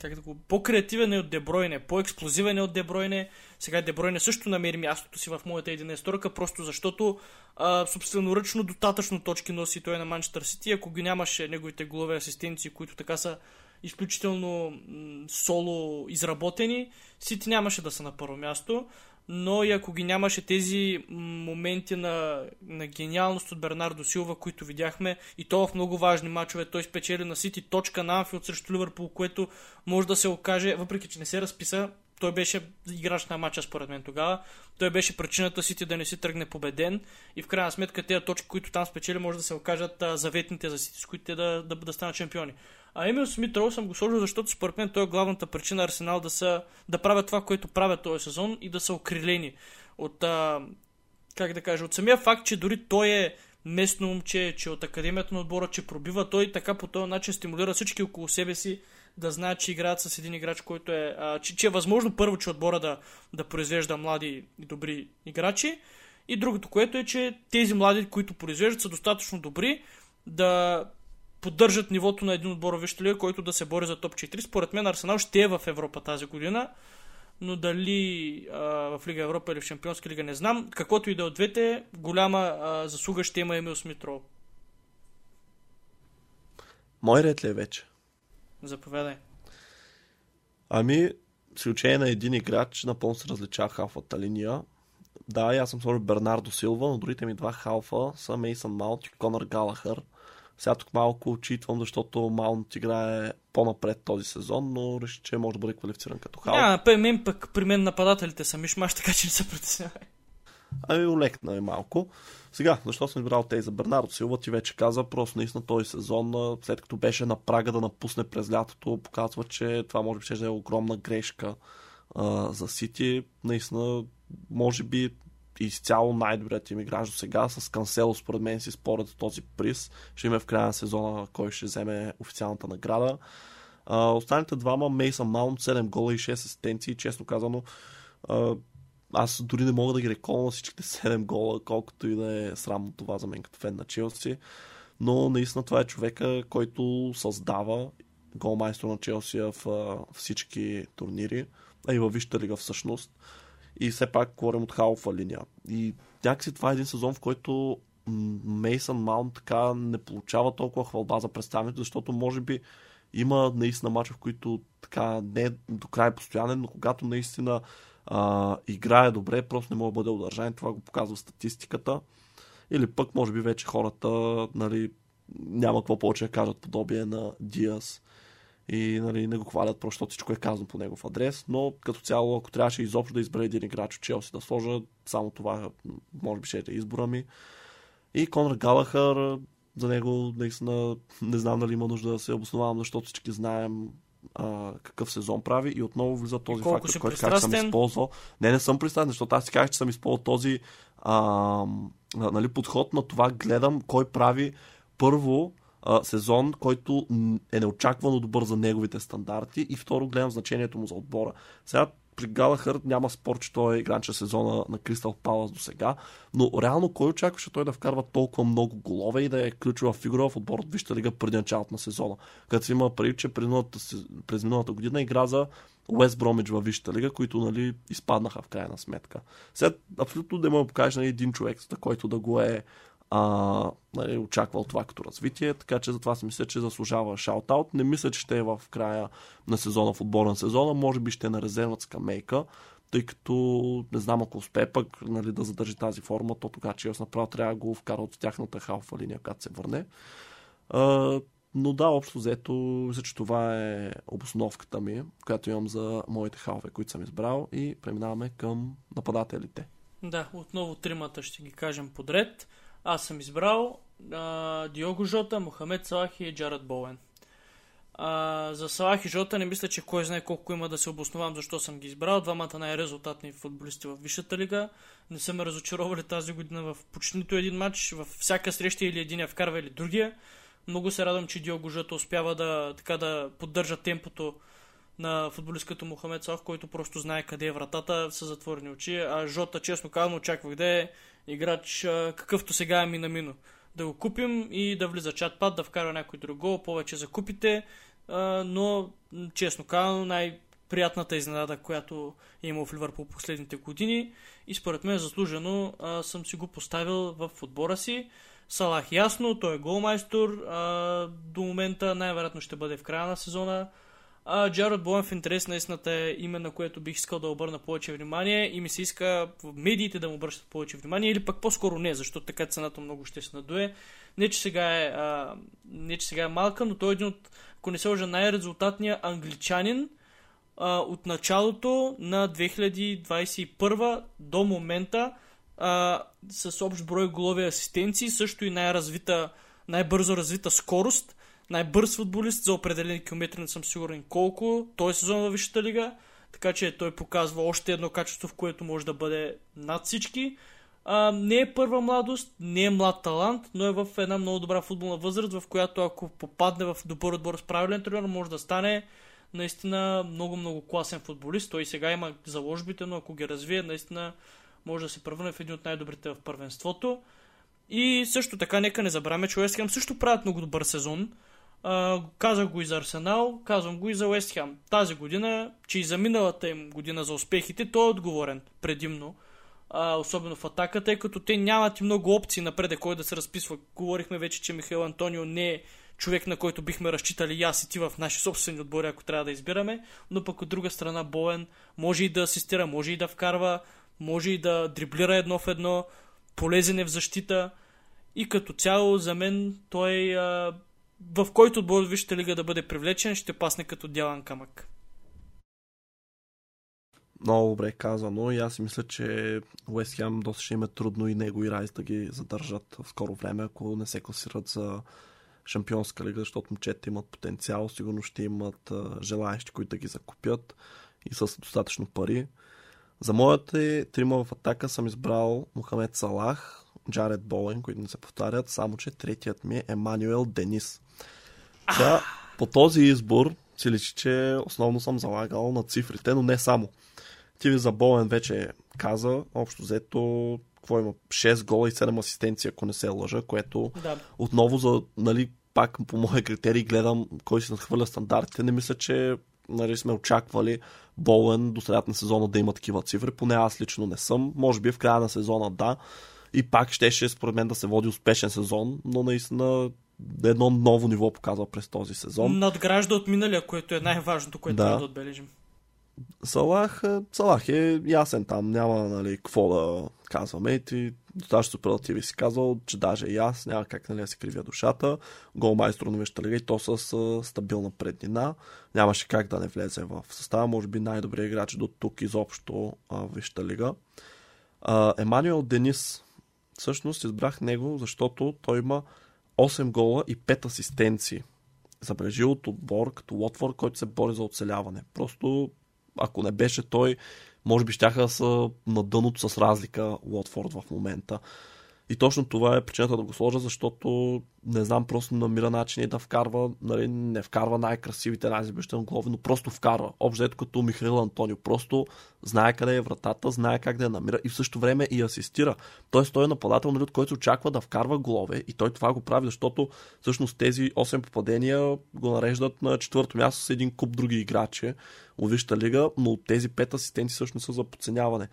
как да го, по-креативен е от Дебройне, по-експлозивен е от Дебройне. Сега Дебройне също намери мястото си в моята 11 просто защото а, собственоръчно достатъчно точки носи той на Манчестър Сити. Ако ги нямаше неговите голове асистенции, които така са изключително м- соло изработени, Сити нямаше да са на първо място но и ако ги нямаше тези моменти на, на гениалност от Бернардо Силва, които видяхме, и то в много важни матчове, той спечели на Сити точка на Анфилд срещу Ливърпул, което може да се окаже, въпреки че не се разписа, той беше играч на матча според мен тогава. Той беше причината Сити да не си тръгне победен и в крайна сметка тези точки, които там спечели, може да се окажат а, заветните за Сити, с които те да, да, да станат шампиони. А Емил Смит Роу съм го сложил, защото според мен той е главната причина Арсенал да, са, да правят това, което правят този сезон и да са окрилени от, а, как да кажа, от самия факт, че дори той е местно момче, че от академията на отбора, че пробива, той така по този начин стимулира всички около себе си да знаят, че играят с един играч, който е, а, че, че е възможно първо, че отбора да, да произвежда млади и добри играчи. И другото, което е, че тези млади, които произвеждат, са достатъчно добри да поддържат нивото на един отбор в лига, който да се бори за топ 4. Според мен Арсенал ще е в Европа тази година, но дали а, в Лига Европа или в Шампионска лига не знам. Каквото и да е от двете, голяма а, заслуга ще има Емил Смитро. Мой ред ли е вече? Заповядай. Ами, с изключение на един играч, напълно се различава халфата линия. Да, аз съм сложил Бернардо Силва, но другите ми два халфа са Мейсън Маунт и Конър Галахър. Сега тук малко очитвам, защото Маунт играе по-напред този сезон, но реши, че може да бъде квалифициран като халф. Да, при мен пък при мен нападателите са мишмаш, така че не се притеснявай. Ами улекна е малко. Сега, защо съм избрал тези за Бернардо Силва, ти вече каза, просто наистина този сезон, след като беше на прага да напусне през лятото, показва, че това може би ще е огромна грешка а, за Сити. Наистина, може би изцяло най-добрият им играч до сега. С Кансело, според мен, си спорят този приз. Ще има в края на сезона кой ще вземе официалната награда. А, останалите двама, Мейсън Маунт, 7 гола и 6 асистенции. Честно казано, а, аз дори не мога да ги реколна на всичките 7 гола, колкото и да е срамно това за мен като фен на Челси. Но наистина това е човека, който създава голмайстор на Челси в всички турнири, а и във Висшата лига всъщност. И все пак говорим от халфа линия. И някакси това е един сезон, в който Мейсън Маунт така не получава толкова хвалба за представянето, защото може би има наистина мача, в които така не е до край постоянен, но когато наистина а, играе добре, просто не може да бъде удържан. Това го показва статистиката. Или пък, може би, вече хората нали, няма какво повече да кажат подобие на Диас и нали, не го хвалят, просто всичко е казано по негов адрес, но като цяло, ако трябваше изобщо да избере един играч от Челси да сложа, само това може би ще е избора ми. И Конор Галахър, за него наистина не знам дали има нужда да се обосновавам, защото всички знаем а, какъв сезон прави и отново влиза този факт, който как съм използвал. Не, не съм пристрастен, защото аз си казах, че съм използвал този а, нали, подход на това гледам кой прави първо а, сезон, който е неочаквано добър за неговите стандарти и второ гледам значението му за отбора. Сега при Галахър няма спор, че той е игранче сезона на Кристал Палас до сега, но реално кой очакваше той да вкарва толкова много голове и да е ключова фигура в отбор от Вища лига преди началото на сезона? Като си има преди, че през миналата, през миналата година игра за Уест Бромидж във Вища лига, които нали, изпаднаха в крайна сметка. Сега абсолютно да покажеш нали, един човек, който да го е а, нали, очаквал това като развитие, така че затова си мисля, че заслужава шаутаут. Не мисля, че ще е в края на сезона, в отбора на сезона, може би ще е на резервът скамейка, тъй като не знам ако успее пък нали, да задържи тази форма, то тогава че направо трябва да го вкара от тяхната халфа линия, когато се върне. А, но да, общо взето, мисля, че това е обосновката ми, която имам за моите халфе, които съм избрал и преминаваме към нападателите. Да, отново тримата ще ги кажем подред. Аз съм избрал а, Диого Жота, Мохамед Салах и Джаред Боуен. А, за Салах и Жота не мисля, че кой знае колко има да се обосновам защо съм ги избрал. Двамата най-резултатни футболисти в Висшата лига. Не са ме разочаровали тази година в почти един матч. В всяка среща или един я вкарва или другия. Много се радвам, че Диого Жота успява да, така, да поддържа темпото на футболист като Мохамед Салах, който просто знае къде е вратата с затворени очи. А Жота, честно казано, очаквах да е играч, какъвто сега е Минамино. Да го купим и да влиза чат-пад, да вкара някой друг гол, повече за купите, но честно казано най-приятната изненада, която е имал в Ливърпул последните години и според мен заслужено съм си го поставил в отбора си. Салах ясно, той е голмайстор, до момента най-вероятно ще бъде в края на сезона. А, Джарод Боен в интерес на истината е име, на което бих искал да обърна повече внимание и ми се иска медиите да му обръщат повече внимание или пък по-скоро не, защото така цената много ще се надуе. Не, че сега е, а, не, че сега е малка, но той е един от, ако не се лъжа, най-резултатния англичанин а, от началото на 2021 до момента а, с общ брой голови асистенции, също и най-развита, най-бързо развита скорост, най-бърз футболист за определени километри, не съм сигурен колко, той е сезон във Висшата лига, така че той показва още едно качество, в което може да бъде над всички. А, не е първа младост, не е млад талант, но е в една много добра футболна възраст, в която ако попадне в добър отбор с правилен тренер, може да стане наистина много-много класен футболист. Той сега има заложбите, но ако ги развие, наистина може да се превърне в един от най-добрите в първенството. И също така, нека не забравяме, че Уест също правят много добър сезон. А, казах го и за Арсенал, казвам го и за Уест Тази година, че и за миналата им година за успехите, той е отговорен предимно. А, особено в атаката, тъй като те нямат и много опции напред, кой да се разписва. Говорихме вече, че Михаил Антонио не е човек, на който бихме разчитали и аз и ти в наши собствени отбори, ако трябва да избираме, но пък от друга страна Боен може и да асистира, може и да вкарва, може и да дриблира едно в едно, полезен е в защита и като цяло за мен той а, в който отбор от Висшата лига да бъде привлечен, ще пасне като дялан камък. Много добре казано и аз мисля, че Уест Хем доста ще им е трудно и него и Райс да ги задържат в скоро време, ако не се класират за Шампионска лига, защото момчета имат потенциал, сигурно ще имат желаящи, които да ги закупят и с достатъчно пари. За моята трима в атака съм избрал Мохамед Салах, Джаред Болен, които не се повтарят, само че третият ми е Емануел Денис. Сега, по този избор си личи, че основно съм залагал на цифрите, но не само. Ти ви за Болен вече каза, общо взето, какво има, 6 гола и 7 асистенции, ако не се лъжа, което да. отново за, нали, пак по моя критерии гледам кой си надхвърля стандартите. Не мисля, че нали, сме очаквали Болен до средата на сезона да има такива цифри. Поне аз лично не съм. Може би в края на сезона да. И пак щеше според мен да се води успешен сезон, но наистина едно ново ниво показва през този сезон. Надгражда от миналия, което е най-важното, което да. трябва да отбележим. Салах, е, Салах е ясен там, няма нали, какво да казваме. И ти достатъчно суперативи си казал, че даже и аз няма как нали, да се кривя душата. Голмайстор на Веща лига и то с а, стабилна преднина. Нямаше как да не влезе в състава. Може би най-добрият играч до тук изобщо в Веща лига. А, Емануел Денис. Всъщност избрах него, защото той има 8 гола и 5 асистенции. Забележи от отбор като Лотвор, който се бори за оцеляване. Просто ако не беше той, може би щяха да са на дъното с разлика Уотфорд в момента. И точно това е причината да го сложа, защото не знам, просто намира начини да вкарва, нали, не вкарва най-красивите, най-забещени голови, но просто вкарва. Общо като Михаил Антонио. Просто знае къде е вратата, знае как да я намира и в същото време и асистира. Тоест той е нападател, нали, от който очаква да вкарва голове и той това го прави, защото всъщност тези 8 попадения го нареждат на четвърто място с един куп други играчи от Висшата лига, но тези 5 асистенти всъщност са за подценяване.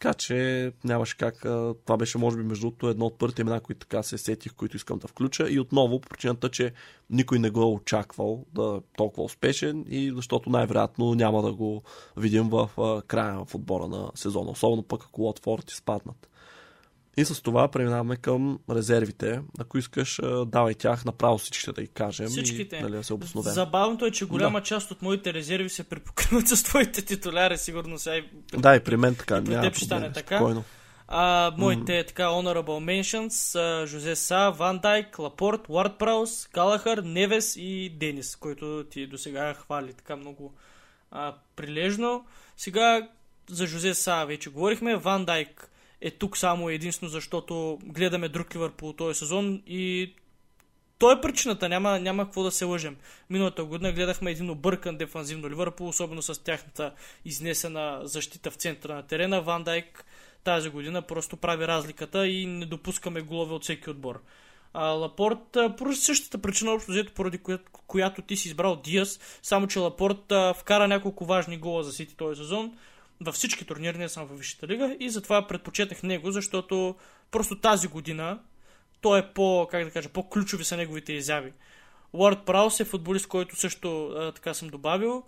Така че нямаше как. Това беше, може би, между другото, едно от първите имена, които така се сетих, които искам да включа. И отново по причината, че никой не го е очаквал да е толкова успешен и защото най-вероятно няма да го видим в края в отбора на сезона. Особено пък ако Лотфорд изпаднат. И с това преминаваме към резервите. Ако искаш, давай тях направо всичките да ги кажем. Всичките. И, нали, се обосновем. Забавното е, че голяма да. част от моите резерви се препокриват с твоите титуляри, сигурно сега. Да, и при мен така. И при теб ще стане така. Спокойно. А, моите mm-hmm. така honorable mentions са Жозе Са, Ван Дайк, Лапорт, Уард Праус, Калахър, Невес и Денис, който ти до сега хвали така много а, прилежно. Сега за Жозе Са вече говорихме. Ван Дайк е тук само единствено защото гледаме друг Ливърпул този сезон и той е причината, няма, няма какво да се лъжем. Миналата година гледахме един объркан дефанзивно Ливърпул, особено с тяхната изнесена защита в центъра на терена. Ван Дайк тази година просто прави разликата и не допускаме голове от всеки отбор. А, Лапорт, поради същата причина, общо взето, поради която, която ти си избрал Диас, само че Лапорт а, вкара няколко важни гола за Сити този сезон във всички турнири, не само във Висшата лига и затова предпочетах него, защото просто тази година той е по, как да кажа, по-ключови са неговите изяви. Уорд Праус е футболист, който също а, така съм добавил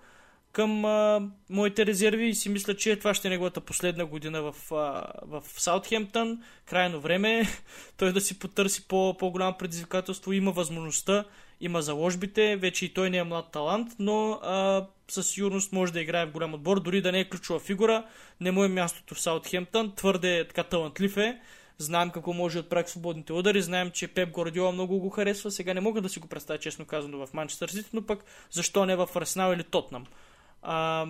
към а, моите резерви и си мисля, че това ще е неговата последна година в, а, в Саутхемптън. Крайно време е той да си потърси по, по-голямо предизвикателство. Има възможността, има заложбите, вече и той не е млад талант, но а, със сигурност може да играе в голям отбор, дори да не е ключова фигура. Не му е мястото в Саутхемптън, твърде така талантлив е. Знаем какво може от прак свободните удари, знаем, че Пеп Гордиола много го харесва. Сега не мога да си го представя, честно казано, в Манчестър Сити, но пък защо не в Арсенал или Тотнам. А,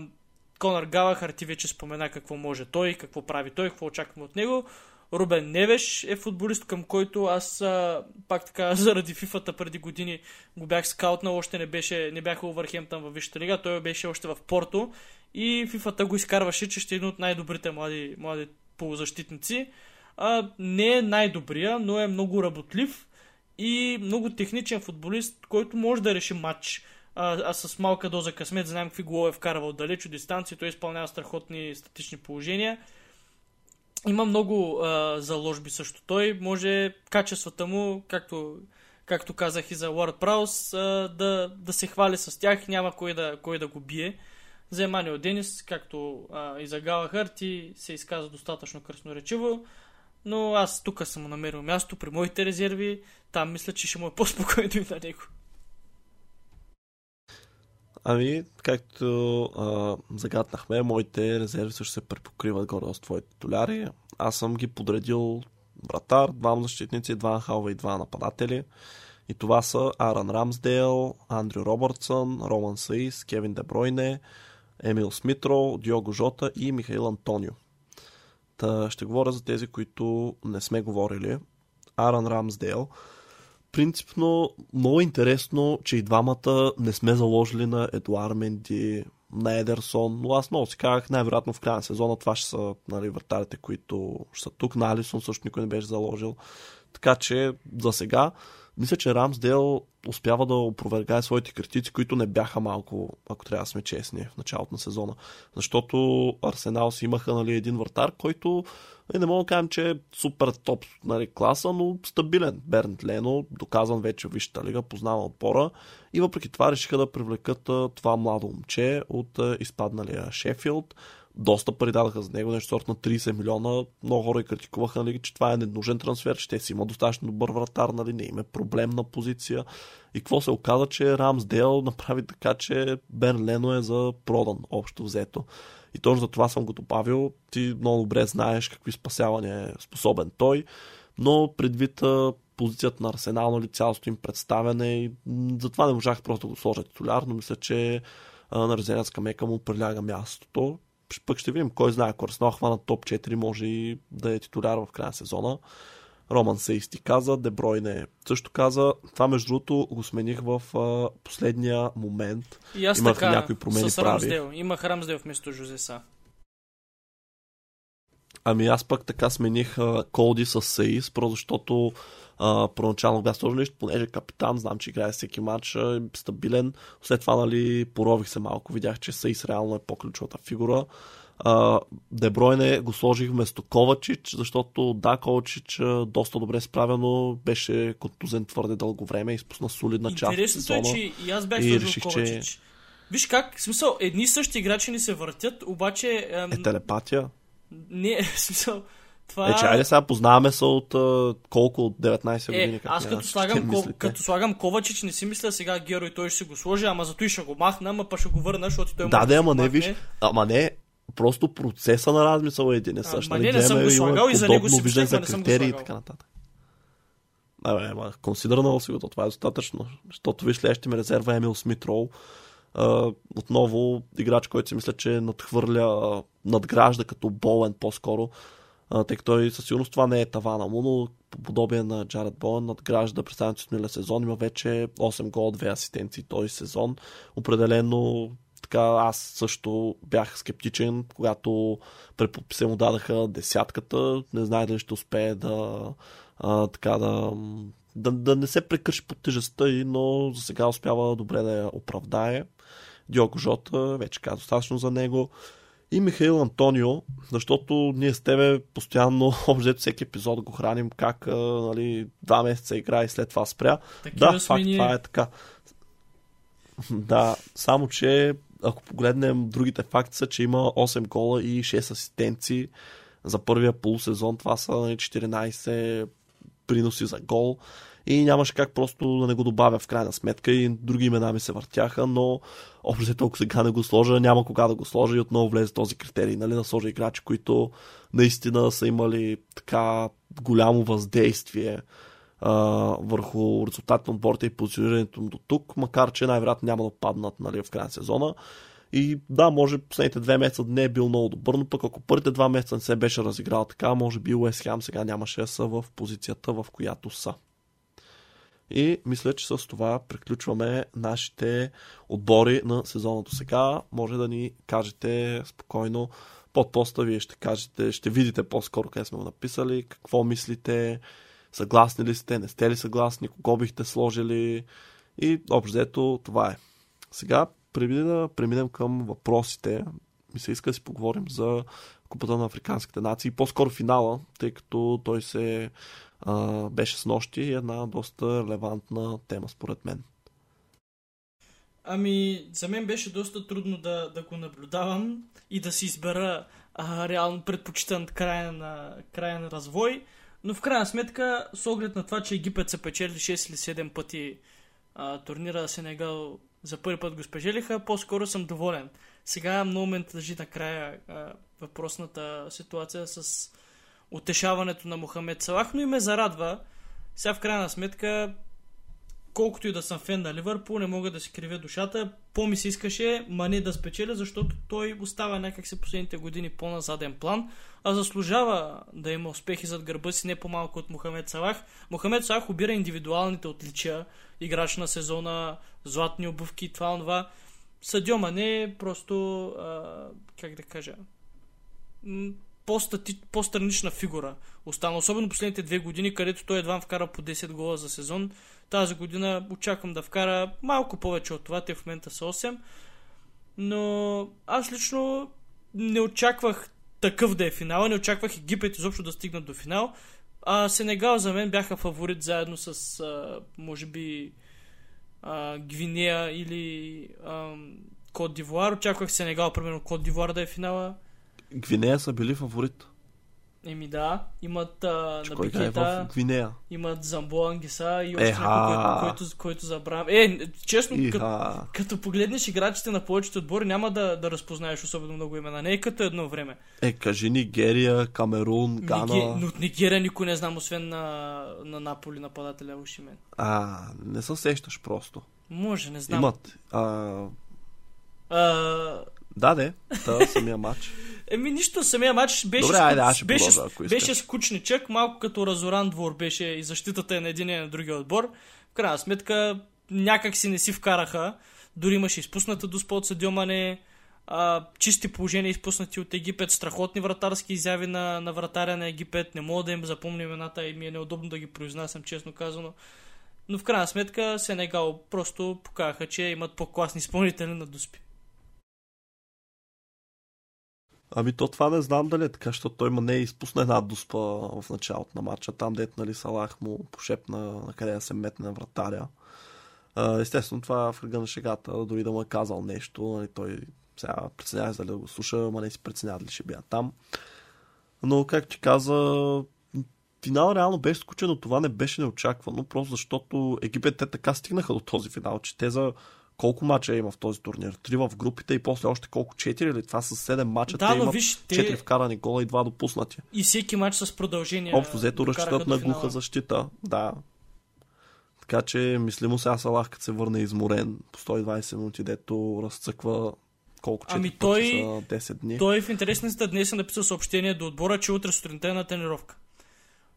Конър Галахар ти вече спомена какво може той, какво прави той, какво очакваме от него. Рубен Невеш е футболист, към който аз а, пак така заради фифата преди години го бях скаутнал, още не, беше, не бях Увърхемтън във Висшата лига, той беше още в Порто и фифата го изкарваше, че ще е един от най-добрите млади, млади полузащитници. А, не е най-добрия, но е много работлив и много техничен футболист, който може да реши матч а, а с малка доза късмет знаем какви голове е вкарвал далеч от дистанция, той изпълнява страхотни статични положения. Има много а, заложби също. Той може качествата му, както, както казах и за Уорд Праус, да, да се хвали с тях, няма кой да, кой да го бие. За Еманио Денис, както а, и за Галахър, ти се изказа достатъчно красноречиво, но аз тук съм намерил място при моите резерви, там мисля, че ще му е по-спокойно и на него. Ами, както а, загаднахме, моите резерви също се препокриват горе с твоите толяри. Аз съм ги подредил вратар, двама защитници, два халва и два нападатели. И това са Аран Рамсдейл, Андрю Робъртсън, Роман Саис, Кевин Дебройне, Емил Смитро, Диого Жота и Михаил Антонио. Та ще говоря за тези, които не сме говорили. Аран Рамсдейл принципно много интересно, че и двамата не сме заложили на Едуар Менди, на Едерсон, но аз много си казах, най-вероятно в края на сезона това ще са нали, вратарите, които ще са тук. На Алисон също никой не беше заложил. Така че за сега мисля, че Рамсдел успява да опровергае своите критици, които не бяха малко, ако трябва да сме честни, в началото на сезона. Защото Арсенал си имаха нали, един вратар, който е, не мога да кажем, че е супер топ нали, класа, но стабилен. Бернт Лено, доказан вече в Висшата лига, познава отбора. И въпреки това решиха да привлекат това младо момче от изпадналия Шефилд доста пари дадаха за него, нещо сорт на 30 милиона. Много хора и критикуваха, нали, че това е ненужен трансфер, че те си има достатъчно добър вратар, нали, не има проблемна позиция. И какво се оказа, че Рамсдел направи така, че Бен Лено е за продан, общо взето. И точно за това съм го добавил. Ти много добре знаеш какви спасявания е способен той, но предвид позицията на Арсенал, нали, цялото им представяне и затова не можах просто да го сложа титуляр, но мисля, че на резервна мека му приляга мястото пък ще видим кой знае, ако Арсенал хвана топ 4, може и да е титуляр в края на сезона. Роман Сейсти каза, Дебройне също каза. Това между другото го смених в а, последния момент. И аз Имах така, някои промени с Рамсдел. прави. Имах Рамсдел вместо Жозеса. Ами аз пък така смених а, Колди с Сейс, просто защото а, първоначално бях сложил нещо, понеже капитан, знам, че играе всеки матч, е стабилен. След това, нали, порових се малко, видях, че Сейс реално е по-ключовата фигура. Дебройне го сложих вместо Ковачич, защото да, Ковачич доста добре справено, беше контузен твърде дълго време, изпусна солидна част от сезона. Е, че и аз бях и реших, Ковачич. Че... Виж как, в смисъл, едни същи играчи ни се въртят, обаче... Ем... Е телепатия? Не, в смисъл, това... Е, че айде сега познаваме се от колко от 19 е, години. Как аз като слагам, ко... като слагам Ковачич, не си мисля сега Геро и той ще си го сложи, ама зато и ще го махна, ама па ще го върна, защото той Да, да, ама не виж, ама не, просто процеса на размисъл е един и същ. Ама нали, не, не съм го слагал и за него си виждам за критерии и така нататък. Абе, ама консидернал си го, това е достатъчно. Защото виж ли, ще ми резерва Емил Смитроу. Uh, отново играч, който си мисля, че надхвърля, надгражда като болен по-скоро тъй като той със сигурност това не е тавана му, но по подобие на Джаред Боен надгражда представянето с миналия сезон. Има вече 8 гол, 2 асистенции този сезон. Определено така аз също бях скептичен, когато преподписе му дадаха десятката. Не знае дали ще успее да а, така да, да, да не се прекърши под тежестта и, но за сега успява добре да я оправдае. Диого Жота, вече казах достатъчно за него. и Михаил Антонио, защото ние с тебе постоянно, общо всеки епизод го храним как нали, два месеца игра и след това спря. Такива да, факт, ние. това е така. Да, само че ако погледнем другите факти са, че има 8 гола и 6 асистенции за първия полусезон. Това са нали, 14 приноси за гол и нямаше как просто да не го добавя в крайна сметка и други имена ми се въртяха, но общо толкова сега не го сложа, няма кога да го сложа и отново влезе този критерий, нали, да сложа играчи, които наистина са имали така голямо въздействие а, върху резултатите на отборите и позиционирането до тук, макар че най-вероятно няма да паднат нали, в края на сезона. И да, може последните две месеца не е бил много добър, но пък ако първите два месеца не се беше разиграл така, може би Уест Хем сега нямаше да са в позицията, в която са. И мисля, че с това приключваме нашите отбори на сезона до сега. Може да ни кажете спокойно под поста, вие ще кажете, ще видите по-скоро къде сме го написали, какво мислите, съгласни ли сте, не сте ли съгласни, кого бихте сложили и общо това е. Сега, преди да преминем към въпросите, ми се иска да си поговорим за Купата на Африканските нации, по-скоро финала, тъй като той се а, беше с нощи и една доста релевантна тема според мен. Ами, за мен беше доста трудно да, да го наблюдавам и да си избера а, реално предпочитан края на, края на развой. Но в крайна сметка, с оглед на това, че Египет са печели 6 или 7 пъти а, турнира Сенегал за първи път го спечелиха, по-скоро съм доволен. Сега много ме държи накрая а, въпросната ситуация с утешаването на Мохамед Салах, но и ме зарадва. Сега в крайна сметка, колкото и да съм фен на Ливърпул, не мога да си кривя душата. По-ми се искаше Мане да спечеля, защото той остава някакси последните години по-на заден план, а заслужава да има успехи зад гърба си не по-малко от Мохамед Салах. Мохамед Салах обира индивидуалните отличия, играч на сезона, златни обувки, това, това. Съдьо Мане просто, а, как да кажа, по-странична фигура остана. Особено последните две години, където той едва вкара по 10 гола за сезон. Тази година очаквам да вкара малко повече от това. Те в момента са 8. Но аз лично не очаквах такъв да е финала. Не очаквах Египет изобщо да стигнат до финал. А Сенегал за мен бяха фаворит заедно с, а, може би, а, Гвинея или а, Кот Дивуар. Очаквах Сенегал, примерно Кот Дивуар да е финала. Гвинея са били фаворит. Еми да, имат а, Че на е Бикета, в Гвинея? имат Замбо Ангиса и още някой, който, който, който забравям. Е, честно, като, като погледнеш играчите на повечето отбори, няма да, да разпознаеш особено много имена. Не е като едно време. Е, кажи Нигерия, Камерун, Гана. Ниге... Но от Нигерия никой не знам, освен на, на Наполи нападателя Ушимен. А, не се сещаш просто. Може, не знам. Имат. А, А, да, де, та самия матч. Еми нищо, самия матч беше, Добре, айде, аз беше, продължа, беше скучничък, малко като разоран двор беше и защитата е на един и на другия отбор. В крайна сметка някак си не си вкараха. Дори имаше изпусната доспа от Съдио Мане, а, чисти положения изпуснати от Египет, страхотни вратарски изяви на, на вратаря на Египет. Не мога да им запомня имената и ми е неудобно да ги произнасям, честно казано. Но в крайна сметка Сенегал просто показаха, че имат по-класни изпълнители на доспи. Ами то това не знам дали е така, защото той има не изпусна една дуспа в началото на матча, там дет нали Салах му пошепна на къде да се метне на вратаря. Естествено това в кръга на шегата, дори да му е казал нещо, нали, той сега преценява дали да го слуша, ама не си преценява дали ще бия там. Но, как ти каза, финал реално беше скучен, но това не беше неочаквано, просто защото Египет те така стигнаха до този финал, че те за колко мача има в този турнир? Три в групите и после още колко? Четири или това са седем мача? Да, те имат виж, те- четири вкарани гола и два допуснати. И всеки матч с продължение. Общо взето разчитат на глуха защита. Да. Така че мислимо сега Салах, като се върне изморен по 120 минути, дето разцъква колко четири Ами той- за 10 дни. Той в интересната днес е написал съобщение до отбора, че утре сутринта е на тренировка.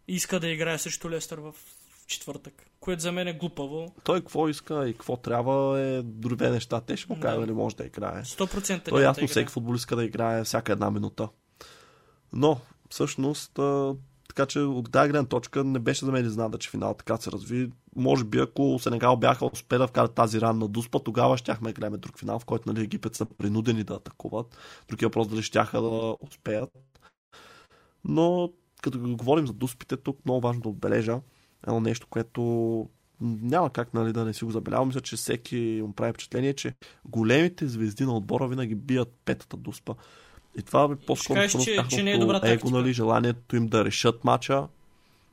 Иска да играе срещу Лестър в в четвъртък. Което за мен е глупаво. Той какво иска и какво трябва е други неща. Те ще му кажат Да. дали може да играе. 100% То е няма ясно да всеки футболист иска да играе всяка една минута. Но, всъщност, така че от тази гледна точка не беше за мен изненада, че финал така се разви. може би ако Сенегал бяха успели да вкарат тази ранна дуспа, тогава щяхме да гледаме друг финал, в който нали, Египет са принудени да атакуват. Другия въпрос дали щяха да успеят. Но като говорим за дуспите, тук много важно да отбележа едно нещо, което няма как нали, да не си го забелявам. Мисля, че всеки му прави впечатление, че големите звезди на отбора винаги бият петата дуспа. И това е по-скоро кажеш, че, че не е добра его, нали, желанието им да решат мача.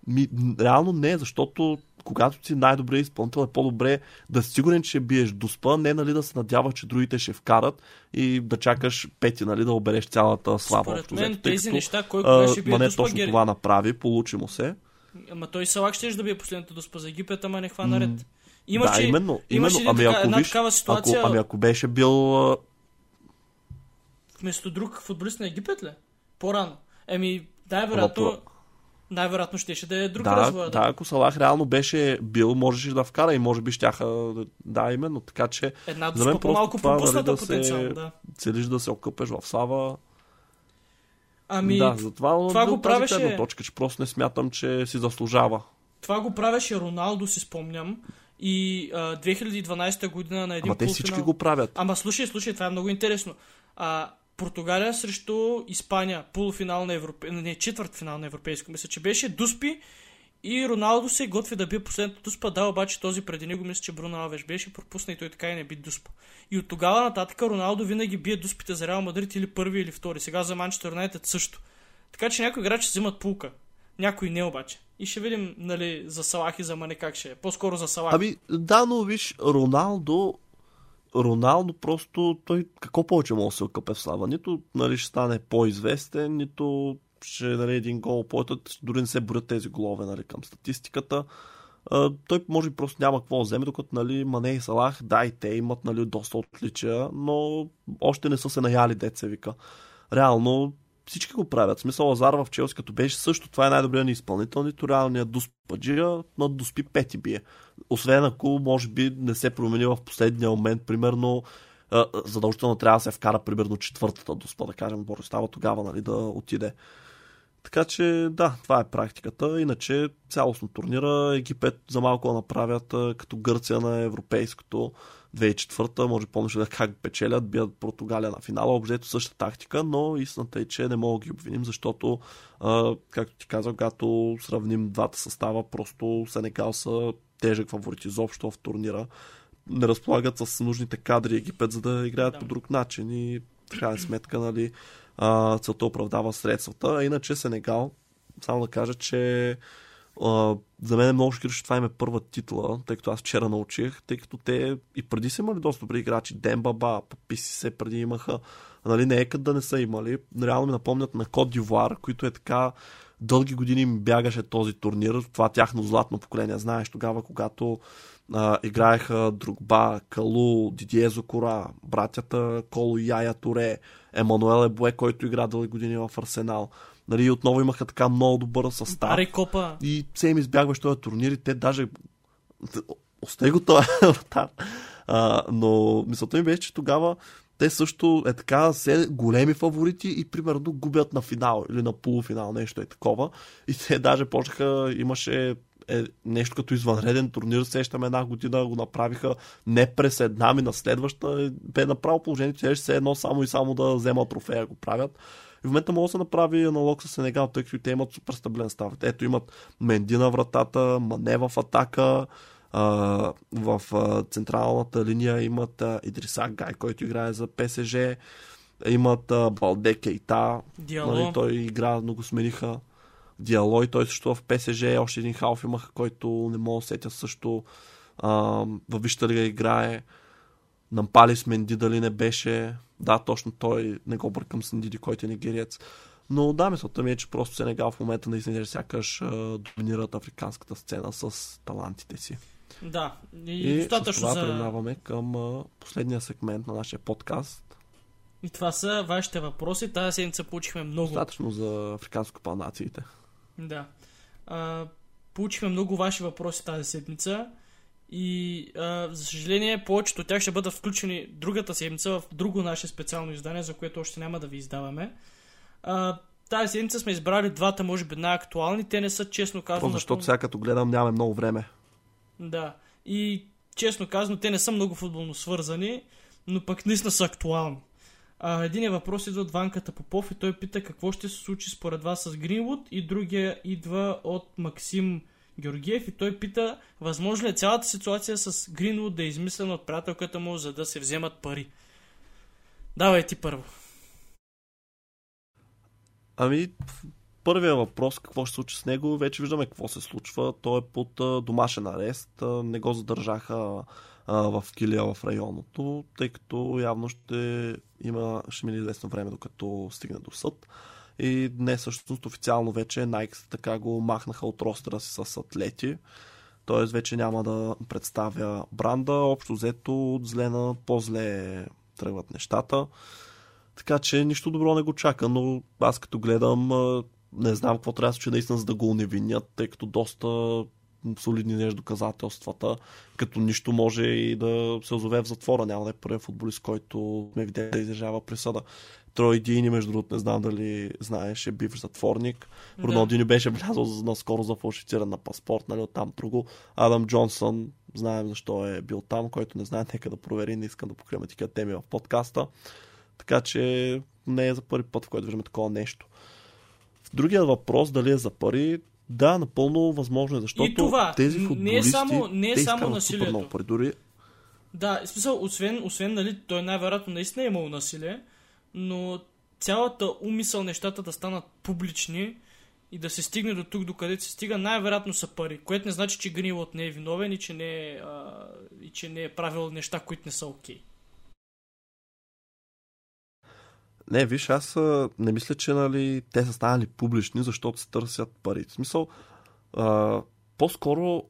Ми, реално не, защото когато си най-добрият изпълнител е по-добре да си сигурен, че биеш дуспа, не нали да се надяваш, че другите ще вкарат и да чакаш пети, нали, да обереш цялата слава. Според мен тези неща, кой кога ще бие дуспа, точно гери... това направи, получи му се. Ама той Салак ще да бие последната дуспа за Египет, ама не хва наред. Имаше, да, именно. именно. Ами, ако една виж, такава ситуация... Ако, ами ако беше бил... Вместо друг футболист на Египет ли? По-рано. Еми, да, вероятно най-вероятно ще да е друг да, развой. Да, ако Салах реално беше бил, можеше да вкара и може би щяха да, именно. Така че Една мен по-малко пропусната нали, да се, да. целиш да се окъпеш в слава. Ами, да, затова това го правеше... точка, че просто не смятам, че си заслужава. Това го правеше Роналдо, си спомням. И а, 2012 година на един Ама те всички го правят. Ама слушай, слушай, това е много интересно. А, Португалия срещу Испания, полуфинал на Европе... не, четвърт финал на Европейско. Мисля, че беше Дуспи и Роналдо се готви да бие последната Дуспа. Да, обаче този преди него мисля, че Бруно Алвеш беше пропусна и той така и не би Дуспа. И от тогава нататък Роналдо винаги бие Дуспите за Реал Мадрид или първи или втори. Сега за Манчестър Юнайтед също. Така че някои играчи взимат пулка. Някои не обаче. И ще видим, нали, за Салах и за Мане как ще е. По-скоро за Салах. Ами, да, но виж, Роналдо Роналдо просто, той какво повече може да се окъпе в слава? Нито нали, ще стане по-известен, нито ще даде един гол по дори не се борят тези голове нали, към статистиката. А, той може би просто няма какво да вземе, докато нали, Мане и Салах, да и те имат нали, доста отличия, но още не са се наяли, деца вика. Реално всички го правят. В смисъл Лазар в Челси, като беше също, това е най-добрият ни изпълнител, нито реалният Дуспаджия, но Дуспи пети бие. Освен ако, може би, не се промени в последния момент, примерно, задължително трябва да се вкара примерно четвъртата Дуспа, да кажем, става тогава, нали, да отиде. Така че да, това е практиката. Иначе цялостно турнира Египет за малко направят като Гърция на европейското 2004 може помниш да как печелят, бият Португалия на финала, обжето същата тактика, но истината е, че не мога да ги обвиним, защото, а, както ти казах, когато сравним двата състава, просто Сенегал са тежък фаворит изобщо в турнира. Не разполагат с нужните кадри Египет, за да играят да. по друг начин и така сметка, нали, целта оправдава средствата. Иначе Сенегал, само да кажа, че а, за мен е много шокиращо, това им е първа титла, тъй като аз вчера научих, тъй като те и преди са имали доста добри играчи. Дембаба, Паписи се преди имаха. Нали, не е къде да не са имали. Реално ми напомнят на Код Дивуар, които е така дълги години им бягаше този турнир, това тяхно златно поколение. Знаеш, тогава, когато а, играеха Другба, Калу, Дидие Зокора, братята Коло и Яя Торе, Емануел Ебуе, който игра дълги години в Арсенал. Нали, отново имаха така много добър състав. Аре, копа. И се им избягваш този турнир и те даже... Остай го това, но мисълта ми беше, че тогава те също е така се големи фаворити и примерно губят на финал или на полуфинал, нещо е такова. И те даже почнаха, имаше е нещо като извънреден турнир, сещаме една година, го направиха не през една ми на следваща, бе направо положението, че ще се едно само и само да вземат трофея, го правят. И в момента може да се направи аналог с Сенегал, тъй като те имат супер стабилен став. Ето имат Менди на вратата, Мане в атака, в централната линия имат а, Идриса Гай, който играе за ПСЖ, имат Балде Кейта, нали, той игра, но го смениха. Диалой, той също в ПСЖ, още един халф имаха, който не мога да сетя също а, в Вища лига играе. Нампалис Менди дали не беше. Да, точно той, не го бъркам с Ндиди, който е нигериец. Но да, мисълта ми е, че просто Сенегал в момента наистина сякаш доминират африканската сцена с талантите си. Да, и, и достатъчно с това за... преминаваме към последния сегмент на нашия подкаст. И това са вашите въпроси. Тази седмица получихме много. Достатъчно за африканско панациите. Да. А, получихме много ваши въпроси тази седмица. И а, за съжаление, повечето от тях ще бъдат включени другата седмица в друго наше специално издание, за което още няма да ви издаваме. А, тази седмица сме избрали двата, може би, най-актуални. Те не са, честно казано. Просто защото сега като гледам нямаме много време. Да. И честно казано, те не са много футболно свързани, но пък наистина са актуални. А, един въпрос идва от Ванката Попов и той пита какво ще се случи според вас с Гринвуд и другия идва от Максим Георгиев и той пита възможно ли е цялата ситуация с Гринвуд да е измислена от приятелката му, за да се вземат пари. Давай ти първо. Ами, първия въпрос, какво ще случи с него, вече виждаме какво се случва. Той е под домашен арест. Не го задържаха в килия в районното, тъй като явно ще има, ще мине известно време, докато стигне до съд. И днес всъщност официално вече Nike така го махнаха от ростера си с атлети. Тоест вече няма да представя бранда. Общо взето от зле на по-зле тръгват нещата. Така че нищо добро не го чака, но аз като гледам не знам какво трябва да случи наистина за да го уневинят, тъй като доста солидни нещо доказателствата, като нищо може и да се озове в затвора. Няма да е първият футболист, който ме видя да изяжава присъда. Трой Дини, между другото, не знам дали знаеш, е бив затворник. Да. Роналдини беше влязъл наскоро за фалшифициран на паспорт, нали, оттам друго. Адам Джонсън, знаем защо е бил там, който не знае, нека да провери, не искам да покриваме такива теми в подкаста. Така че не е за първи път, в който виждаме такова нещо. Другият въпрос, дали е за пари, да, напълно възможно е, защото и това, тези футболисти, не е само, не е те само насилието. Много пари. Дори... Да, в смисъл, освен, освен нали, той най-вероятно наистина е имал насилие, но цялата умисъл нещата да станат публични и да се стигне до тук, докъде се стига, най-вероятно са пари, което не значи, че Гринвуд не е виновен и че не е, а, и че не е правил неща, които не са окей. Okay. Не, виж, аз не мисля, че нали, те са станали публични, защото се търсят пари. В смисъл, а, по-скоро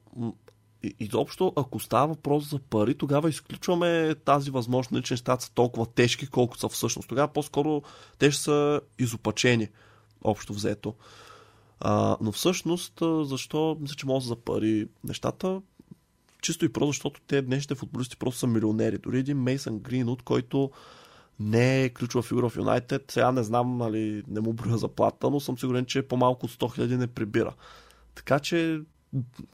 изобщо, ако става въпрос за пари, тогава изключваме тази възможност, нали, че нещата са толкова тежки, колкото са всъщност. Тогава по-скоро те ще са изопачени, общо взето. А, но всъщност, защо мисля, че може за пари нещата? Чисто и просто, защото те днешните футболисти просто са милионери. Дори един Мейсън Гринут, който не е ключова фигура в Юнайтед. Сега не знам, нали, не му броя заплата, но съм сигурен, че по-малко от 100 000 не прибира. Така че,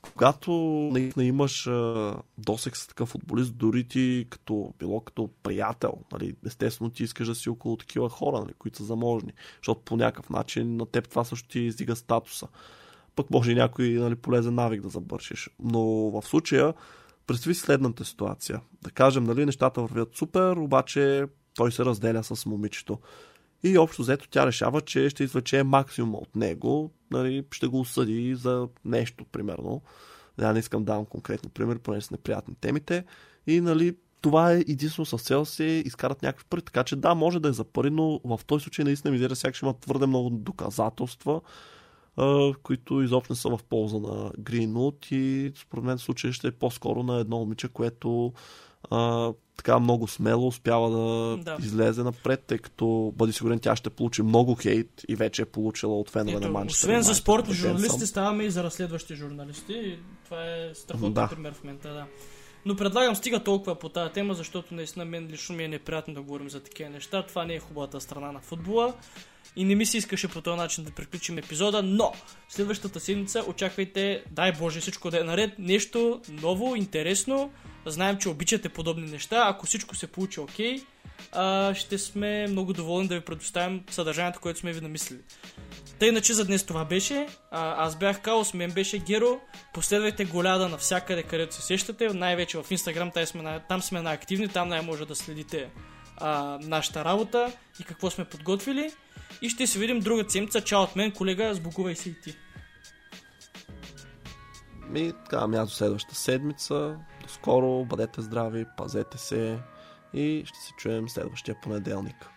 когато наистина имаш досек с такъв футболист, дори ти като, било като приятел, нали, естествено ти искаш да си около такива хора, нали, които са заможни, защото по някакъв начин на теб това също ти издига статуса. Пък може и някой нали, полезен навик да забършиш. Но в случая, представи следната ситуация. Да кажем, нали, нещата вървят супер, обаче той се разделя с момичето. И общо взето тя решава, че ще извлече максимум от него, нали, ще го осъди за нещо, примерно. Я не искам да давам конкретни пример, понеже са неприятни темите. И нали, това е единствено с цел се изкарат някакви пари. Така че да, може да е за пари, но в този случай наистина ми сякаш има твърде много доказателства, които изобщо не са в полза на Greenwood и според мен случай ще е по-скоро на едно момиче, което а, така много смело успява да, да излезе напред, тъй като бъди сигурен тя ще получи много хейт и вече е получила от фенове на Манчестър. Освен за спортни журналисти, ставаме и за разследващи журналисти. И това е страхотен да. пример в момента, да. Но предлагам стига толкова по тази тема, защото наистина мен лично ми е неприятно да говорим за такива неща. Това не е хубавата страна на футбола и не ми се искаше по този начин да приключим епизода, но следващата седмица очаквайте, дай Боже всичко да е наред, нещо ново, интересно. Знаем, че обичате подобни неща. Ако всичко се получи окей, okay, ще сме много доволни да ви предоставим съдържанието, което сме ви намислили. Тъй иначе за днес това беше. А, аз бях Каос, мен беше Геро. Последвайте голяда навсякъде, където се сещате. Най-вече в Instagram, там сме, там сме най-активни, там най-може да следите а, нашата работа и какво сме подготвили. И ще се видим друга седмица. Чао от мен, колега, сбогувай се и ти. Ми, така, мято следващата седмица. До скоро, бъдете здрави, пазете се и ще се чуем следващия понеделник.